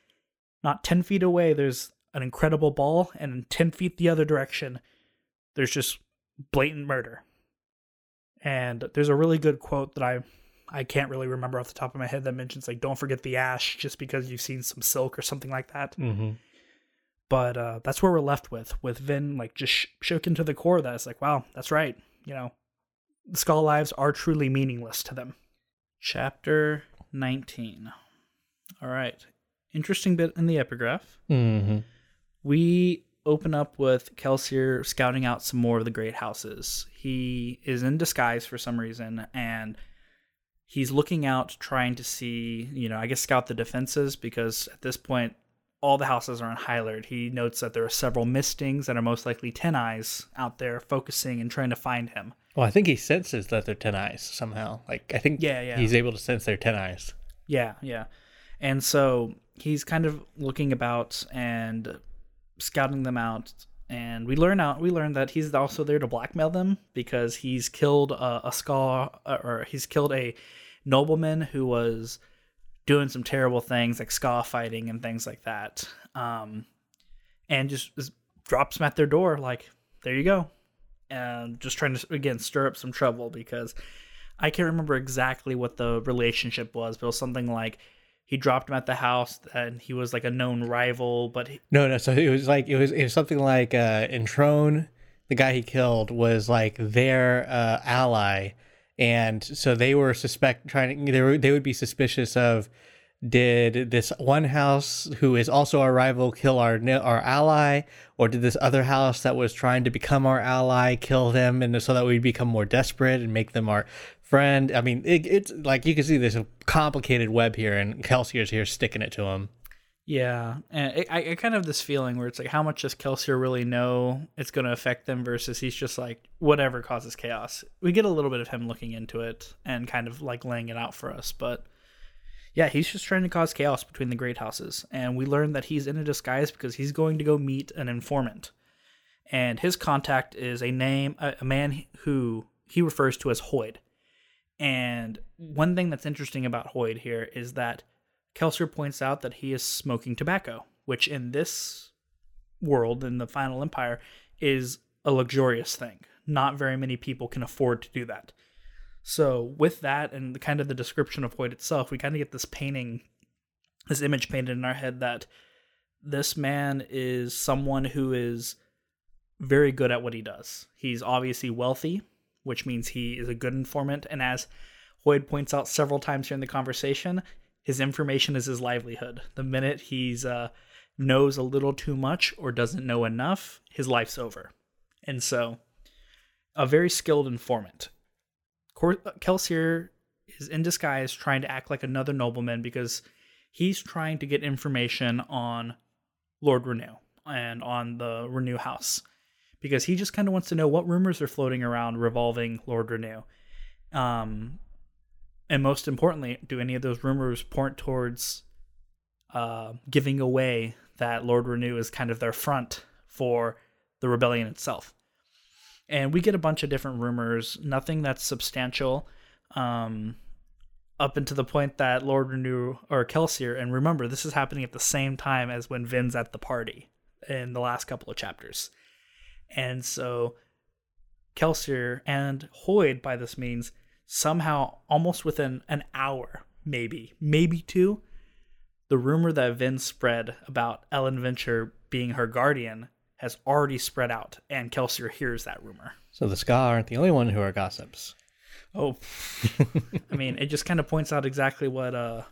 Not 10 feet away, there's an incredible ball, and 10 feet the other direction, there's just blatant murder. And there's a really good quote that I I can't really remember off the top of my head that mentions like don't forget the ash just because you've seen some silk or something like that. Mm-hmm. But uh, that's where we're left with with Vin like just sh- shook into the core that it's like wow that's right you know the skaa lives are truly meaningless to them. Chapter 19. All right. Interesting bit in the epigraph. Mm-hmm. We open up with Kelsier scouting out some more of the great houses. He is in disguise for some reason and he's looking out trying to see, you know, I guess scout the defenses because at this point all the houses are on Hylard. He notes that there are several mistings that are most likely Tineyes out there focusing and trying to find him. Well, I think he senses that they're Tineyes somehow. Like I think Yeah, yeah. he's able to sense their Tineyes. Yeah, yeah. And so he's kind of looking about and scouting them out. And we learn out we learn that he's also there to blackmail them because he's killed a, a skaa uh, or he's killed a nobleman who was doing some terrible things like skaa fighting and things like that. Um, and just, just drops them at their door like, there you go. And just trying to again stir up some trouble because I can't remember exactly what the relationship was, but it was something like he dropped him at the house and he was like a known rival, but he, No, no. So it was like it was it was something like uh, Introne, the guy he killed, was like their uh, ally, and so they were suspect trying they were they would be suspicious of did this one house who is also our rival kill our our ally? Or did this other house that was trying to become our ally kill them and so that we'd become more desperate and make them our friend? I mean it, it's like you can see there's a complicated web here and kelsier's here sticking it to him Yeah, and I, I kind of have this feeling where it's like, how much does Kelsier really know it's going to affect them versus he's just like, whatever causes chaos. We get a little bit of him looking into it and kind of like laying it out for us, but yeah, he's just trying to cause chaos between the great houses. And we learn that he's in a disguise because he's going to go meet an informant. And his contact is a name, a, a man who he refers to as Hoid. And one thing that's interesting about Hoid here is that Kelsier points out that he is smoking tobacco, which in this world, in the Final Empire, is a luxurious thing. Not very many people can afford to do that. So, with that and the kind of the description of Hoid itself, we kind of get this painting, this image painted in our head that this man is someone who is very good at what he does. He's obviously wealthy, which means he is a good informant. And as Hoid points out several times in the conversation, his information is his livelihood. The minute he's uh, knows a little too much or doesn't know enough, his life's over. And so, a very skilled informant. Cor- Kelsier is in disguise trying to act like another nobleman because he's trying to get information on Lord Renoux and on the Renoux house because he just kind of wants to know what rumors are floating around revolving Lord Renoux. Um, and most importantly, do any of those rumors point towards uh, giving away that Lord Renoux is kind of their front for the rebellion itself? And we get a bunch of different rumors, nothing that's substantial, um, up into the point that Lord Renoux or Kelsier, and remember, this is happening at the same time as when Vin's at the party in the last couple of chapters. And so Kelsier and Hoid, by this means, somehow almost within an hour, maybe, maybe two, the rumor that Vin spread about Elend Venture being her guardian has already spread out, and Kelsier hears that rumor. so the skaa aren't the only one who are gossips Oh, I mean, it just kind of points out exactly what uh,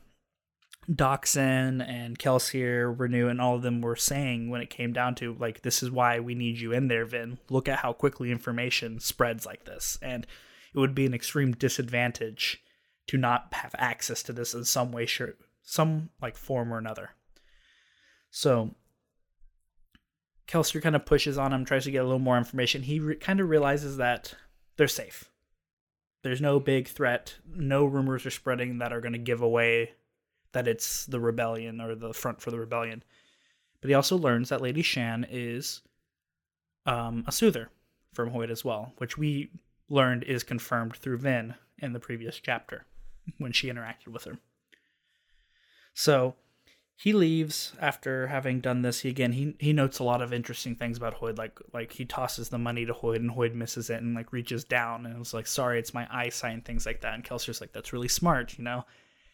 Dockson and Kelsier, Renoux, and all of them were saying when it came down to like, this is why we need you in there, Vin. Look at how quickly information spreads like this, and it would be an extreme disadvantage to not have access to this in some way, sure, some like form or another. So Kelsier kind of pushes on him, tries to get a little more information. He re- kind of realizes that they're safe. There's no big threat. No rumors are spreading that are going to give away that it's the rebellion or the front for the rebellion. But he also learns that Lady Shan is um, a soother from Hoid as well, which we learned is confirmed through Vin in the previous chapter when she interacted with her. So he leaves after having done this. He again he he notes a lot of interesting things about Hoid, like like he tosses the money to Hoid and Hoid misses it and like reaches down and was like, sorry, it's my eyesight and things like that. And Kelsier's like, that's really smart, you know.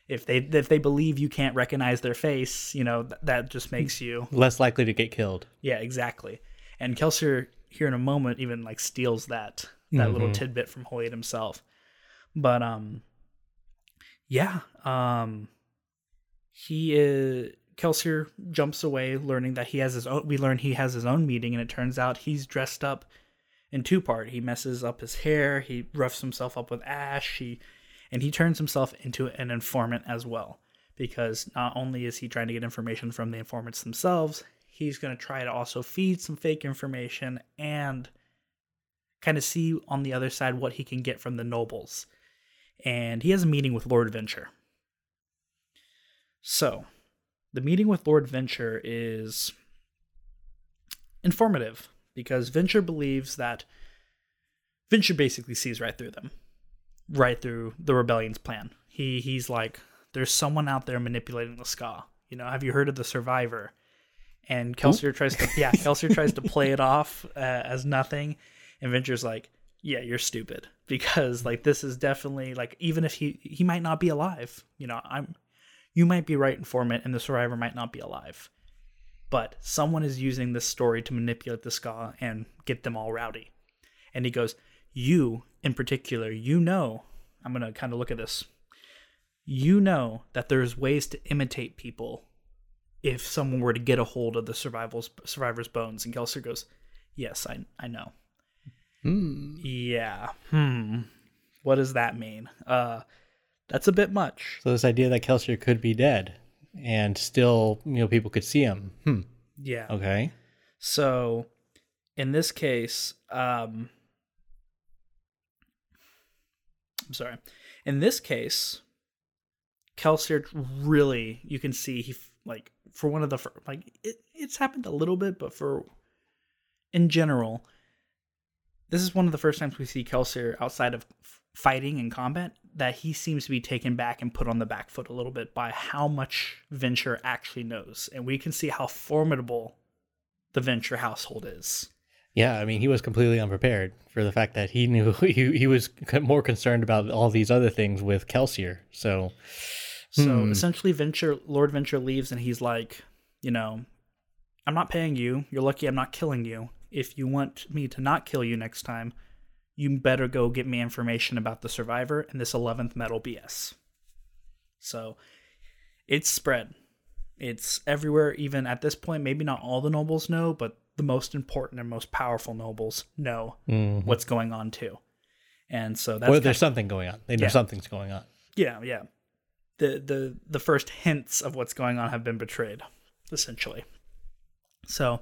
If they if they believe you can't recognize their face, you know th- that just makes you Less likely to get killed. yeah exactly. And Kelsier here in a moment even like steals that that little tidbit from Hoid himself. But um yeah, um he is Kelsier jumps away learning that he has his own we learn he has his own meeting and it turns out he's dressed up in two part. He messes up his hair, he roughs himself up with ash, he and he turns himself into an informant as well. Because not only is he trying to get information from the informants themselves, he's going to try to also feed some fake information and kind of see on the other side what he can get from the nobles. And he has a meeting with Lord Venture. So, the meeting with Lord Venture is informative because Venture believes that Venture basically sees right through them, right through the rebellion's plan. He he's like, there's someone out there manipulating the skaa. You know, have you heard of the Survivor? And Kelsier tries to yeah, Kelsier tries to play it off uh, as nothing, and Venture's like, yeah, you're stupid because like this is definitely like even if he he might not be alive, you know, I'm you might be right informant and the survivor might not be alive. But someone is using this story to manipulate the skaa and get them all rowdy. And he goes, You in particular, you know, I'm going to kind of look at this. You know that there's ways to imitate people if someone were to get a hold of the survival's, survivor's bones. And Kelsier goes, Yes, I, I know. Yeah. Hmm. What does that mean? Uh, that's a bit much. So this idea that Kelsier could be dead and still, you know, people could see him. Hmm. Yeah. Okay. So, in this case, um, I'm sorry. In this case, Kelsier really, you can see he like for one of the like it, it's happened a little bit, but for in general, this is one of the first times we see Kelsier outside of fighting and combat that he seems to be taken back and put on the back foot a little bit by how much Venture actually knows, and we can see how formidable the Venture household is. Yeah, I mean, he was completely unprepared for the fact that he knew he he was more concerned about all these other things with Kelsier. So, So hmm. essentially, Venture Lord Venture leaves, and he's like, you know, I'm not paying you. You're lucky I'm not killing you. If you want me to not kill you next time, you better go get me information about the survivor and this 11th metal BS. So it's spread. It's everywhere, even at this point. Maybe not all the nobles know, but the most important and most powerful nobles know mm-hmm. what's going on too. And so that's well, there's something going on. They know Yeah. something's going on. yeah, yeah. The the the first hints of what's going on have been betrayed, essentially. So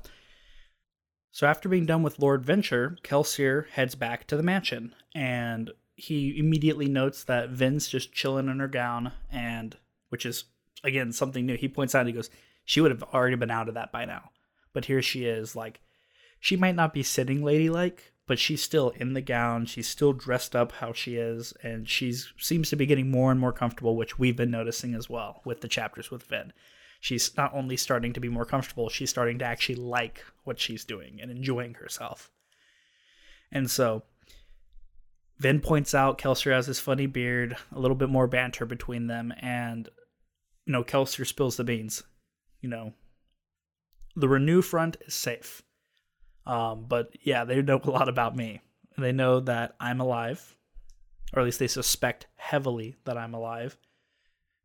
so after being done with Lord Venture, Kelsier heads back to the mansion and he immediately notes that Vin's just chilling in her gown and which is again something new. He points out he goes, She would have already been out of that by now. But here she is, like she might not be sitting ladylike, but she's still in the gown. She's still dressed up how she is, and she's seems to be getting more and more comfortable, which we've been noticing as well with the chapters with Vin. She's not only starting to be more comfortable, she's starting to actually like what she's doing and enjoying herself. And so Vin points out Kelsier has this funny beard, a little bit more banter between them, and you know, Kelsier spills the beans. You know, the Renoux front is safe. Um, but yeah, they know a lot about me. They know that I'm alive, or at least they suspect heavily that I'm alive.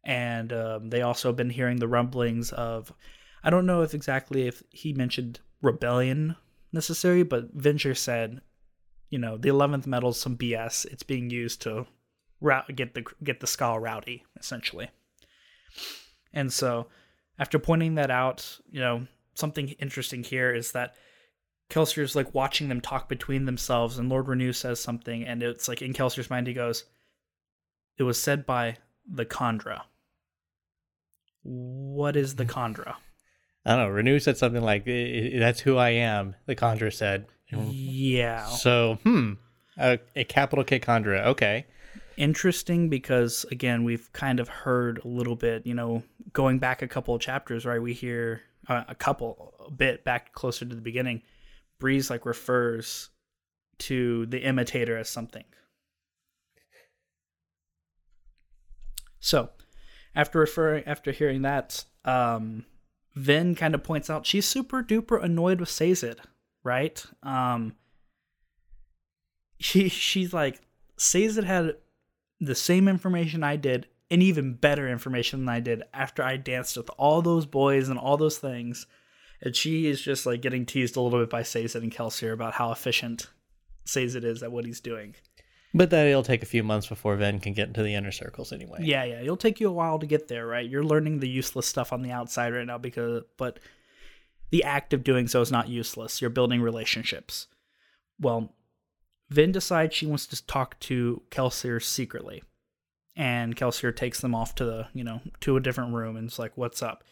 And um, they also have been hearing the rumblings of, I don't know if exactly if he mentioned rebellion necessary, but Venture said, you know, the eleventh metal's some BS. It's being used to get the get the skaa rowdy, essentially. And so, after pointing that out, you know, something interesting here is that Kelsier's like watching them talk between themselves, and Lord Renoux says something, and it's like in Kelsier's mind, he goes, It was said by the kandra. What is the kandra? I don't know. Renoux said something like, "I- I- "That's who I am." The kandra said. Yeah. So, hmm, a, a capital K Kandra. Okay. interesting because again we've kind of heard a little bit you know going back a couple of chapters right we hear uh, a couple a bit back closer to the beginning breeze like refers to the imitator as something so after referring after hearing that um vin kind of points out she's super duper annoyed with Sazed, right um she she's like Sazed had the same information I did and even better information than I did after I danced with all those boys and all those things. And she is just like getting teased a little bit by Sazed and Kelsier about how efficient Sazed is at what he's doing. But that it'll take a few months before Vin can get into the inner circles anyway. Yeah, yeah. It'll take you a while to get there, right? You're learning the useless stuff on the outside right now because but the act of doing so is not useless. You're building relationships. Well, Vin decides she wants to talk to Kelsier secretly. And Kelsier takes them off to the, you know, to a different room and it's like, what's up?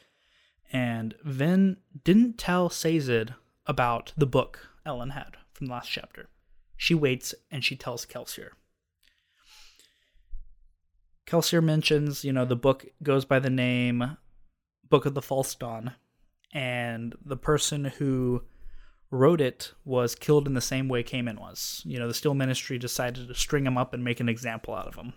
And Vin didn't tell Sazed about the book Elend had from the last chapter. She waits and she tells Kelsier. Kelsier mentions, you know, the book goes by the name Book of the False Dawn. And the person who wrote it was killed in the same way Camon was. You know, the Steel Ministry decided to string him up and make an example out of him.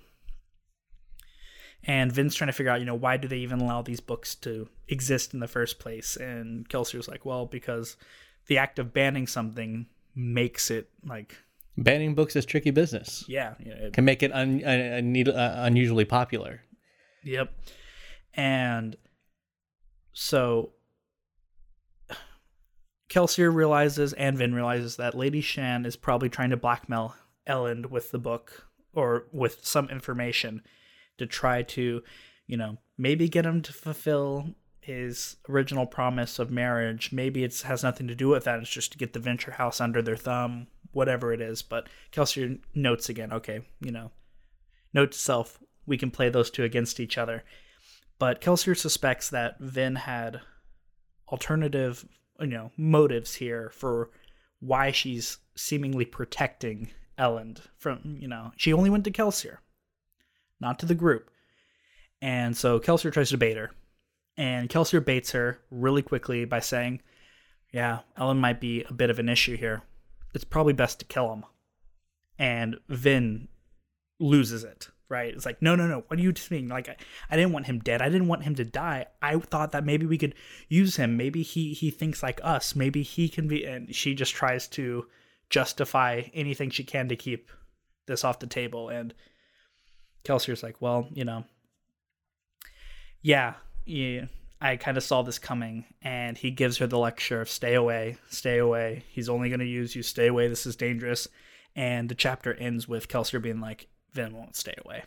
And Vin's trying to figure out, you know, why do they even allow these books to exist in the first place? And Kelsier's like, well, because the act of banning something makes it like banning books is tricky business. Yeah, yeah it, can make it un, un, uh, unusually popular. Yep, and so Kelsier realizes and Vin realizes that Lady Shan is probably trying to blackmail Elend with the book or with some information to try to, you know, maybe get him to fulfill his original promise of marriage. Maybe it has nothing to do with that. It's just to get the venture house under their thumb, whatever it is. But Kelsier notes again, okay, you know, note to self, we can play those two against each other. But Kelsier suspects that Vin had alternative you know motives here for why she's seemingly protecting Elend from you know she only went to Kelsier, not to the group, and so Kelsier tries to bait her, and Kelsier baits her really quickly by saying, "Yeah, Elend might be a bit of an issue here. It's probably best to kill him." And Vin loses it right? It's like, no, no, no. What are you mean? Like, I, I didn't want him dead. I didn't want him to die. I thought that maybe we could use him. Maybe he he thinks like us. Maybe he can be. And she just tries to justify anything she can to keep this off the table. And Kelsier's like, well, you know, yeah, yeah. I kind of saw this coming, and he gives her the lecture of "Stay away, stay away. He's only going to use you. Stay away. This is dangerous." And the chapter ends with Kelsier being like, Vin won't stay away.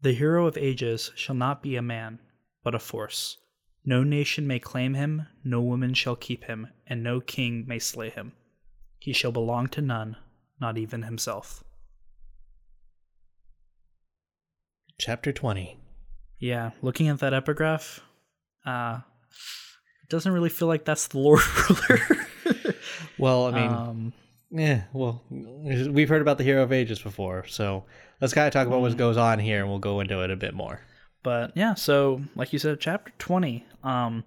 The hero of ages shall not be a man, but a force. No nation may claim him, no woman shall keep him, and no king may slay him. He shall belong to none, not even himself. Chapter 20. Yeah, looking at that epigraph, uh, it doesn't really feel like that's the Lord ruler. well, I mean, um, yeah, well, we've heard about the hero of ages before, so let's kind of talk about what mm-hmm. goes on here, and we'll go into it a bit more. But yeah, so like you said, chapter twenty. Um,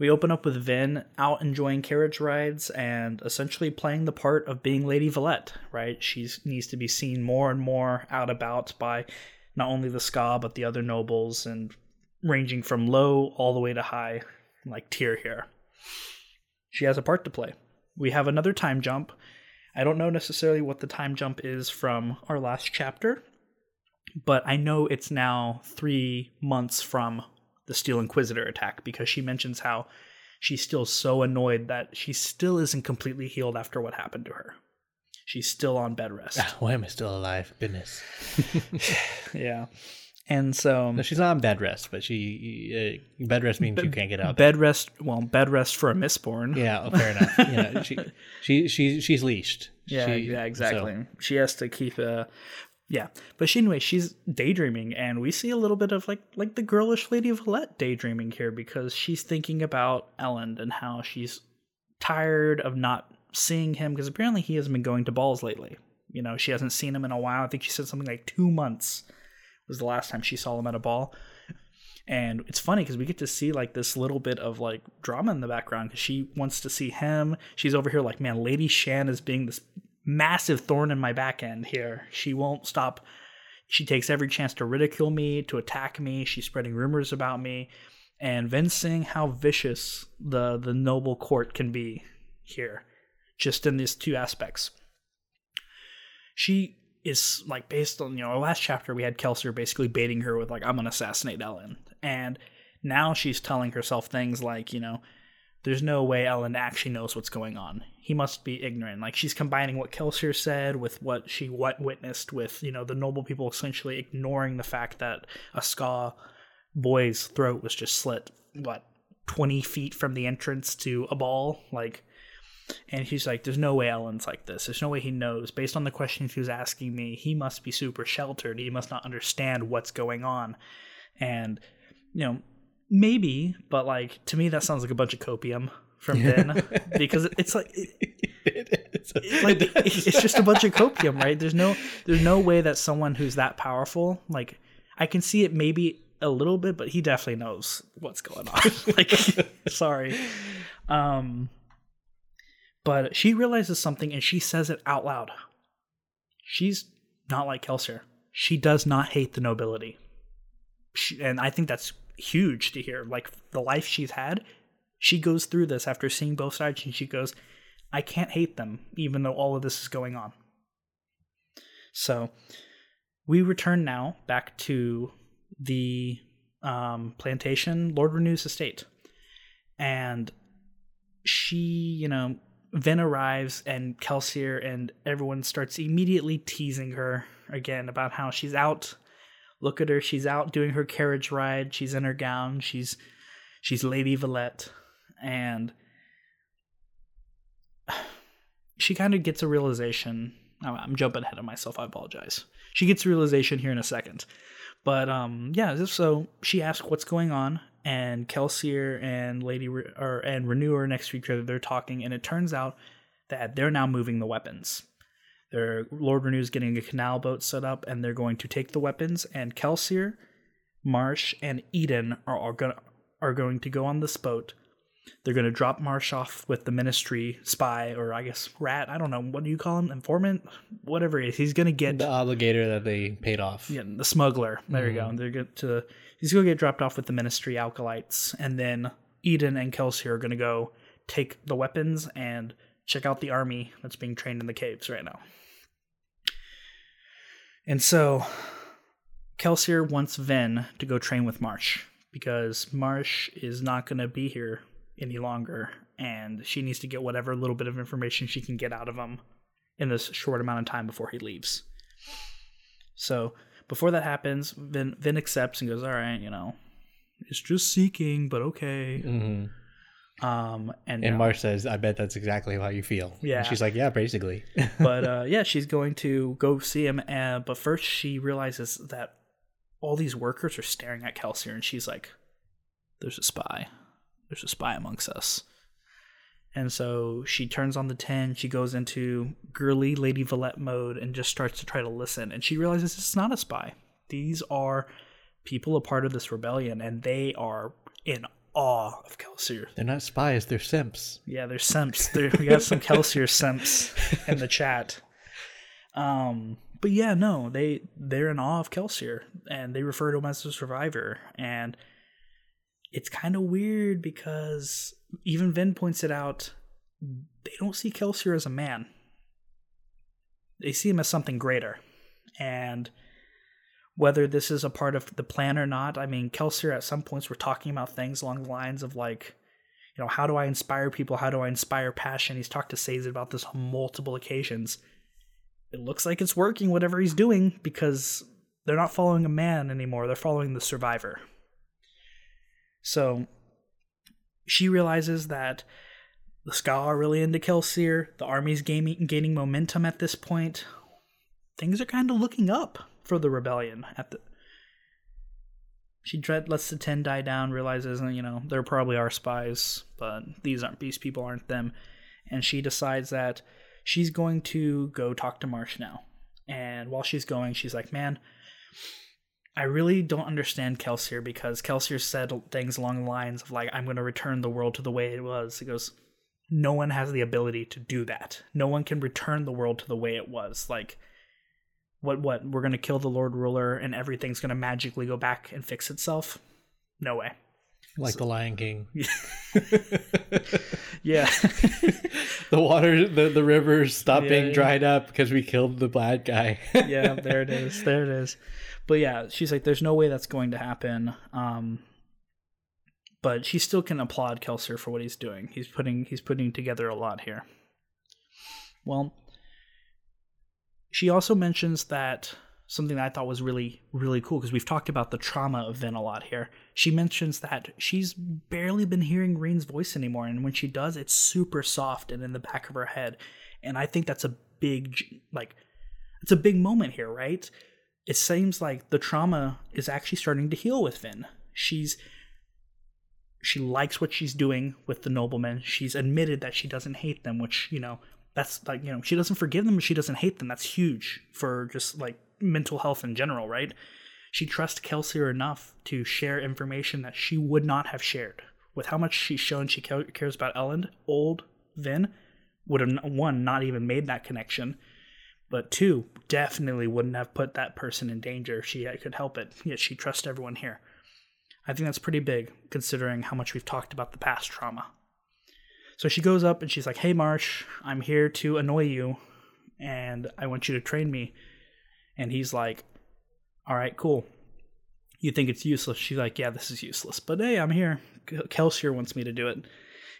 we open up with Vin out enjoying carriage rides and essentially playing the part of being Lady Valette. Right, she needs to be seen more and more out about by not only the Skaa but the other nobles, and ranging from low all the way to high, like tier here. She has a part to play. We have another time jump I don't know necessarily what the time jump is from our last chapter, but I know it's now three months from the Steel Inquisitor attack because she mentions how she's still so annoyed that she still isn't completely healed after what happened to her. She's still on bed rest. why am I still alive? Goodness. yeah. And so no, she's not on bed rest, but she uh, bed rest means be, you can't get out. Bed rest, well, bed rest for a Mistborn. Yeah, oh, fair enough. Yeah, she, she, she, she's leashed. Yeah, she, yeah, exactly. So. She has to keep a, yeah. But she, anyway, she's daydreaming, and we see a little bit of like like the girlish Lady Valette daydreaming here because she's thinking about Elend and how she's tired of not seeing him because apparently he hasn't been going to balls lately. You know, she hasn't seen him in a while. I think she said something like two months was the last time she saw him at a ball. And it's funny because we get to see like this little bit of like drama in the background because she wants to see him. She's over here like, man, Lady Shan is being this massive thorn in my back end here. She won't stop. She takes every chance to ridicule me, to attack me. She's spreading rumors about me. And Vin's seeing how vicious the the noble court can be here, just in these two aspects. She is like based on you know our last chapter we had Kelsier basically baiting her with like I'm gonna assassinate Elend, and now she's telling herself things like you know there's no way Elend actually knows what's going on. He must be ignorant. Like she's combining what Kelsier said with what she what witnessed with you know the noble people essentially ignoring the fact that a skaa boy's throat was just slit what 20 feet from the entrance to a ball like and he's like there's no way Elend's like this. There's no way he knows. Based on the questions he was asking me he must be super sheltered. He must not understand what's going on. And you know maybe but like to me that sounds like a bunch of copium from Vin because it's like it, like it's just a bunch of copium right? There's no there's no way that someone who's that powerful like i can see it maybe a little bit, but he definitely knows what's going on. like, sorry. Um, but she realizes something and she says it out loud. She's not like Kelsier. She does not hate the nobility. She, and I think that's huge to hear. Like the life she's had, she goes through this after seeing both sides and she goes, I can't hate them, even though all of this is going on. So we return now back to the um, plantation, Lord Renoux's estate. And she, you know, Vin arrives and Kelsier and everyone starts immediately teasing her again about how she's out. Look at her, she's out doing her carriage ride. She's in her gown. She's she's Lady Valette, and she kind of gets a realization. I'm jumping ahead of myself. I apologize. She gets a realization here in a second but um, yeah, so she asks what's going on, and Kelsier and Lady Re- or and Renoux are next to each other. They're talking, and it turns out that they're now moving the weapons. They're, Lord Renoux's getting a canal boat set up, and they're going to take the weapons. And Kelsier, Marsh, and Yeden are, are going are going to go on this boat they're going to drop Marsh off with the ministry spy, or I guess rat. I don't know. What do you call him? Informant? Whatever he is. He's going to get. The obligator that they paid off. Yeah, the smuggler. There mm-hmm. you go. Mm-hmm. They're going to. He's going to get dropped off with the ministry acolytes. And then Yeden and Kelsier are going to go take the weapons and check out the army that's being trained in the caves right now. And so Kelsier wants Vin to go train with Marsh because Marsh is not going to be here any longer, and she needs to get whatever little bit of information she can get out of him in this short amount of time before he leaves. So before that happens, Vin, Vin accepts and goes, "All right, you know, it's just seeking, but okay." Mm-hmm. Um, and and Marsh says, "I bet that's exactly how you feel." Yeah, and she's like, "Yeah, basically." but uh, yeah, she's going to go see him. Uh, but first, she realizes that all these workers are staring at Kelsier, and she's like, "There's a spy." there's a spy amongst us. And so she turns on the tin, she goes into girly Lady Valette mode and just starts to try to listen. And she realizes it's not a spy. These are people a part of this rebellion, and they are in awe of Kelsier. They're not spies, they're simps. Yeah, they're simps. They're, we got some Kelsier simps in the chat. Um, but yeah, no, they they're in awe of Kelsier, and they refer to him as a survivor. And it's kind of weird because even Vin points it out, they don't see Kelsier as a man. They see him as something greater. And whether this is a part of the plan or not, I mean, Kelsier at some points were talking about things along the lines of like, you know, how do I inspire people? How do I inspire passion? He's talked to Sazed about this on multiple occasions. It looks like it's working, whatever he's doing, because they're not following a man anymore. They're following the survivor. So she realizes that the skaa are really into Kelsier. The army's gaining, gaining momentum at this point. Things are kind of looking up for the rebellion. At the she dread lets the tin die down, realizes you know there probably are spies, but these aren't these people aren't them, and she decides that she's going to go talk to Marsh now. And while she's going, she's like, "Man, I really don't understand Kelsier because Kelsier said things along the lines of like, I'm going to return the world to the way it was. He goes, no one has the ability to do that. No one can return the world to the way it was. Like, what, what, we're going to kill the Lord Ruler and everything's going to magically go back and fix itself? No way. Like so, the Lion King. yeah. the water, the, the rivers stop yeah, being dried up because we killed the bad guy. yeah, there it is. There it is. But yeah, she's like, there's no way that's going to happen. Um, but she still can applaud Kelsier for what he's doing. He's putting he's putting together a lot here. Well, she also mentions that something that I thought was really really cool because we've talked about the trauma of Vin a lot here. She mentions that she's barely been hearing Reen's voice anymore, and when she does, it's super soft and in the back of her head. And I think that's a big like it's a big moment here, right? It seems like the trauma is actually starting to heal with Vin. She's she likes what she's doing with the noblemen. She's admitted that she doesn't hate them, which, you know, that's like, you know, she doesn't forgive them, but she doesn't hate them. That's huge for just like mental health in general, right? She trusts Kelsier enough to share information that she would not have shared. With how much she's shown she cares about Elend, old Vin would have, one, not even made that connection but two, definitely wouldn't have put that person in danger if she could help it. Yet she trusts everyone here. I think that's pretty big, considering how much we've talked about the past trauma. So she goes up and she's like, Hey, Marsh, I'm here to annoy you, and I want you to train me. And he's like, All right, cool. You think it's useless? She's like, Yeah, this is useless. But hey, I'm here. Kelsier wants me to do it.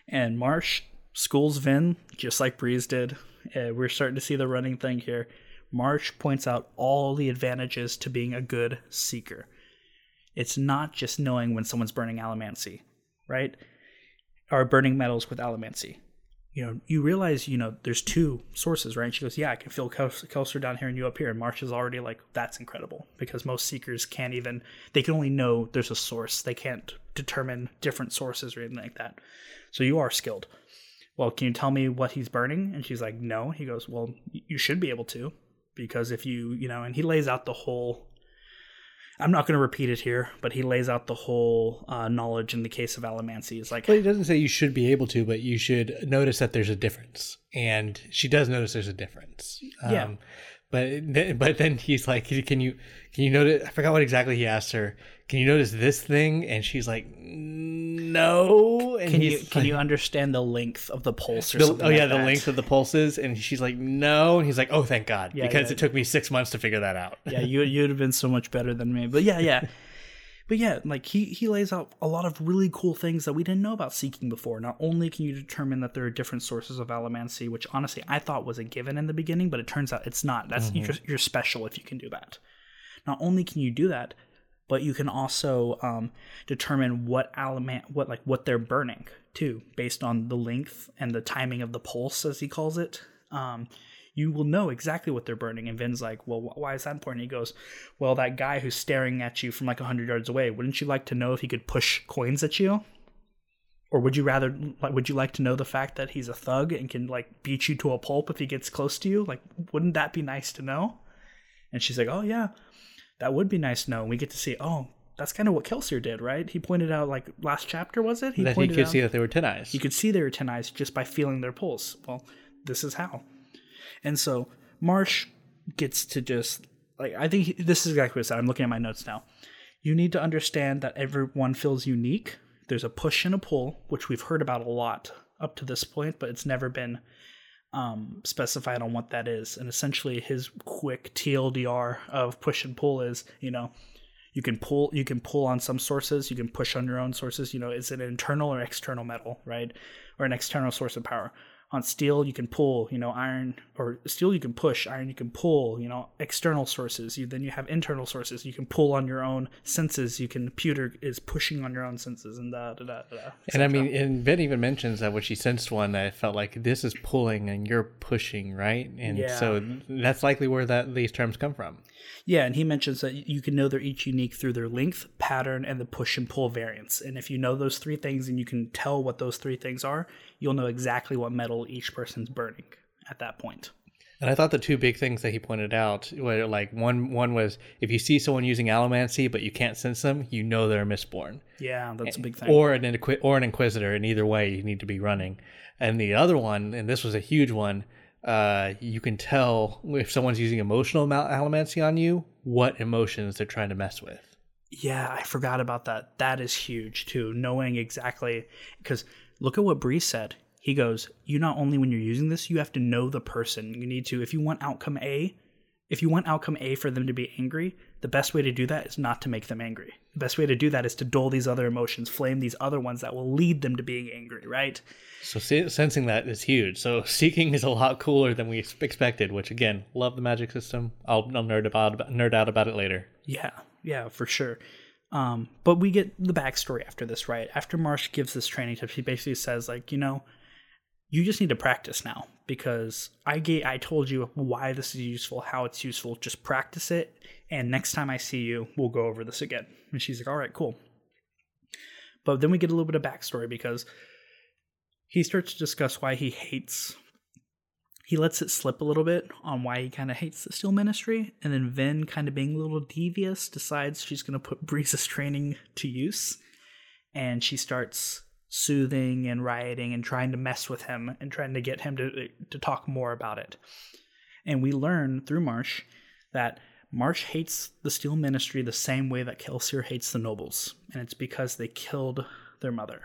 And Marsh schools Vin, just like Breeze did. Uh, we're starting to see the running thing here. Marsh points out all the advantages to being a good seeker. It's not just knowing when someone's burning allomancy, right? Or burning metals with allomancy. You know, you realize, you know, there's two sources, right? And she goes, Yeah, I can feel Kelsier down here and you up here. And Marsh is already like, That's incredible because most seekers can't even, they can only know there's a source. They can't determine different sources or anything like that. So you are skilled well, can you tell me what he's burning? And she's like, no. He goes, well, you should be able to, because if you, you know, and he lays out the whole. I'm not going to repeat it here, but he lays out the whole uh, knowledge in the case of allomancy. It's like, but he doesn't say you should be able to, but you should notice that there's a difference, and she does notice there's a difference. Yeah. Um, but but then he's like, can you can you notice? I forgot what exactly he asked her. Can you notice this thing? And she's like, no. And can you can you understand the length of the pulse or the, something? Oh yeah, like the that? length of the pulses. And she's like, no. And he's like, oh, thank God, yeah, because yeah. it took me six months to figure that out. yeah, you you'd have been so much better than me. But yeah, yeah. but yeah, like he he lays out a lot of really cool things that we didn't know about seeking before. Not only can you determine that there are different sources of allomancy, which honestly I thought was a given in the beginning, but it turns out it's not. That's mm-hmm. you're, you're special if you can do that. Not only can you do that, but you can also um, determine what element, what like what they're burning too, based on the length and the timing of the pulse, as he calls it. Um, you will know exactly what they're burning. And Vin's like, well, why is that important? He goes, well, that guy who's staring at you from like 100 yards away, wouldn't you like to know if he could push coins at you? Or would you rather, like, would you like to know the fact that he's a thug and can like beat you to a pulp if he gets close to you? Like, wouldn't that be nice to know? And she's like, oh yeah, that would be nice to know. And we get to see, oh, that's kind of what Kelsier did, right? He pointed out, like last chapter was it? He pointed out that he could out, see that they were Tineyes. He could see they were Tineyes just by feeling their pulse. Well, this is how. And so Marsh gets to just like I think he, this is exactly what I said. I'm looking at my notes now. You need to understand that everyone feels unique. There's a push and a pull, which we've heard about a lot up to this point, but it's never been um, specified on what that is. And essentially, his quick TLDR of push and pull is, you know, you can pull you can pull on some sources, you can push on your own sources. You know, is it an internal or external metal, right, or an external source of power? On steel you can pull you know iron or steel you can push iron you can pull you know external sources. You then you have internal sources. You can pull on your own senses. You can pewter is pushing on your own senses and da da da da and i mean and Vin even mentions that when she sensed one that felt like this is pulling and you're pushing right? And yeah. so that's likely where that these terms come from yeah, and he mentions that you can know they're each unique through their length, pattern, and the push and pull variants. And if you know those three things and you can tell what those three things are, you'll know exactly what metal each person's burning. at that point. And I thought the two big things that he pointed out were like one one was if you see someone using allomancy but you can't sense them, you know they're a mistborn. Yeah, that's a big thing. Or an inqui- or an inquisitor, and either way you need to be running. And the other one, and this was a huge one, uh, you can tell if someone's using emotional allomancy on you what emotions they're trying to mess with. Yeah, I forgot about that. That is huge too, knowing exactly because look at what Breeze said he goes, You not only when you're using this, you have to know the person. You need to, if you want outcome A, if you want outcome A for them to be angry, the best way to do that is not to make them angry. The best way to do that is to dull these other emotions, flame these other ones that will lead them to being angry, right? So sensing that is huge. So seeking is a lot cooler than we expected. Which again, love the magic system. I'll, I'll nerd about nerd out about it later. Yeah, yeah, for sure. Um, but we get the backstory after this, right? After Marsh gives this training tip, he basically says like, you know, you just need to practice now because I gave, I told you why this is useful, how it's useful. Just practice it, and next time I see you, we'll go over this again. And she's like, "All right, cool." But then we get a little bit of backstory because he starts to discuss why he hates. He lets it slip a little bit on why he kind of hates the Steel Ministry, and then Vin, kind of being a little devious, decides she's going to put Breeze's training to use, and she starts soothing and rioting and trying to mess with him and trying to get him to to talk more about it. And we learn through Marsh that Marsh hates the Steel Ministry the same way that Kelsier hates the nobles, and it's because they killed their mother.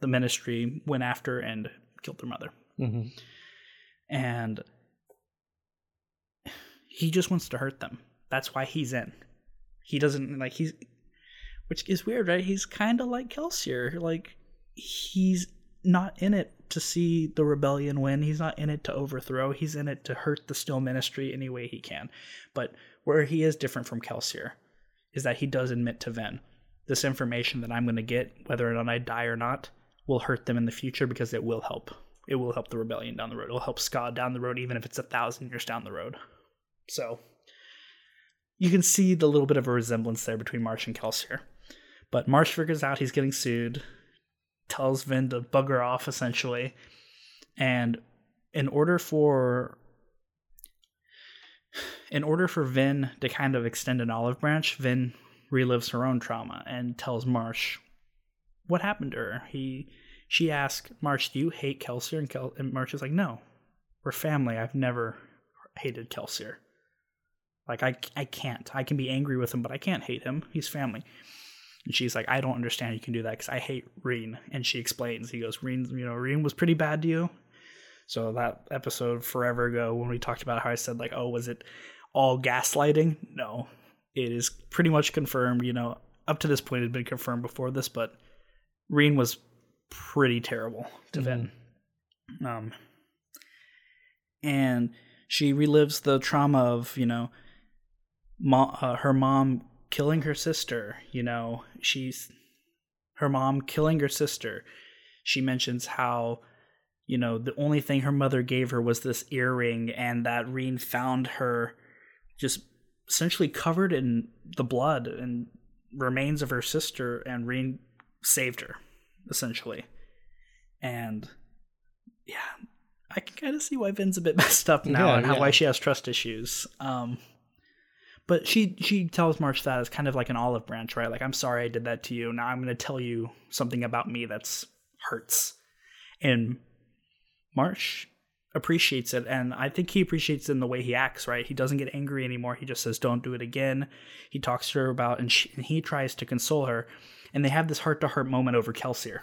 The Ministry went after and killed their mother, mm-hmm. and he just wants to hurt them. That's why he's in. He doesn't like he's which is weird, right? He's kind of like Kelsier. Like he's not in it to see the rebellion win. He's not in it to overthrow. He's in it to hurt the Steel Ministry any way he can. But where he is different from Kelsier is that he does admit to Vin this information that I'm going to get, whether or not I die or not, will hurt them in the future because it will help. It will help the rebellion down the road. It will help skaa down the road, even if it's a thousand years down the road. So you can see the little bit of a resemblance there between Marsh and Kelsier. But Marsh figures out he's getting soothed, tells Vin to bugger off essentially. And in order for in order for Vin to kind of extend an olive branch, Vin relives her own trauma and tells Marsh what happened to her. He she asks Marsh, "Do you hate Kelsier?" And, Kel- and Marsh is like, "No, we're family. I've never hated Kelsier. Like I I can't. I can be angry with him, but I can't hate him. He's family." And she's like, I don't understand you can do that because I hate Reen. And she explains. He goes, Reen, you know, Reen was pretty bad to you. So that episode forever ago when we talked about how I said like, oh, was it all gaslighting? No, it is pretty much confirmed. You know, up to this point, it had been confirmed before this, but Reen was pretty terrible to mm-hmm. Vin. Um, and she relives the trauma of you know, uh, her mom killing her sister. You know, she's her mom killing her sister. She mentions how, you know, the only thing her mother gave her was this earring, and that Reen found her just essentially covered in the blood and remains of her sister, and Reen saved her, essentially. And yeah, I can kind of see why Vin's a bit messed up now yeah, and how, yeah. why she has trust issues. Um, but she she tells Marsh that as kind of like an olive branch, right? Like, I'm sorry I did that to you. Now I'm going to tell you something about me that's hurts. And Marsh appreciates it, and I think he appreciates it in the way he acts. Right? He doesn't get angry anymore. He just says, "Don't do it again." He talks to her about, and, she, and he tries to console her, and they have this heart to heart moment over Kelsier,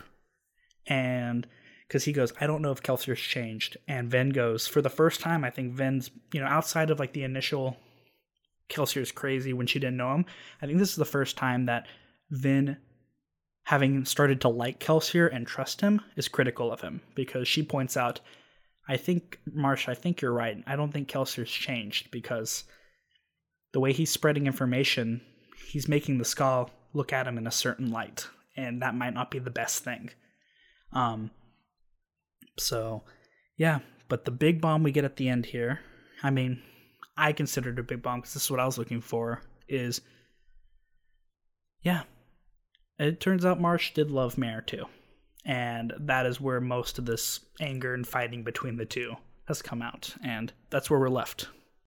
and because he goes, I don't know if Kelsier's changed. And Vin goes, for the first time, I think Vin's, you know, outside of like the initial Kelsier's crazy when she didn't know him. I think this is the first time that Vin, having started to like Kelsier and trust him, is critical of him because she points out, I think, Marsh, I think you're right. I don't think Kelsier's changed because the way he's spreading information, he's making the skaa look at him in a certain light, and that might not be the best thing. Um, so, yeah, but the big bomb we get at the end here, I mean, I considered a big bomb because this is what I was looking for. Is yeah, it turns out Marsh did love Mare too, and that is where most of this anger and fighting between the two has come out, and that's where we're left.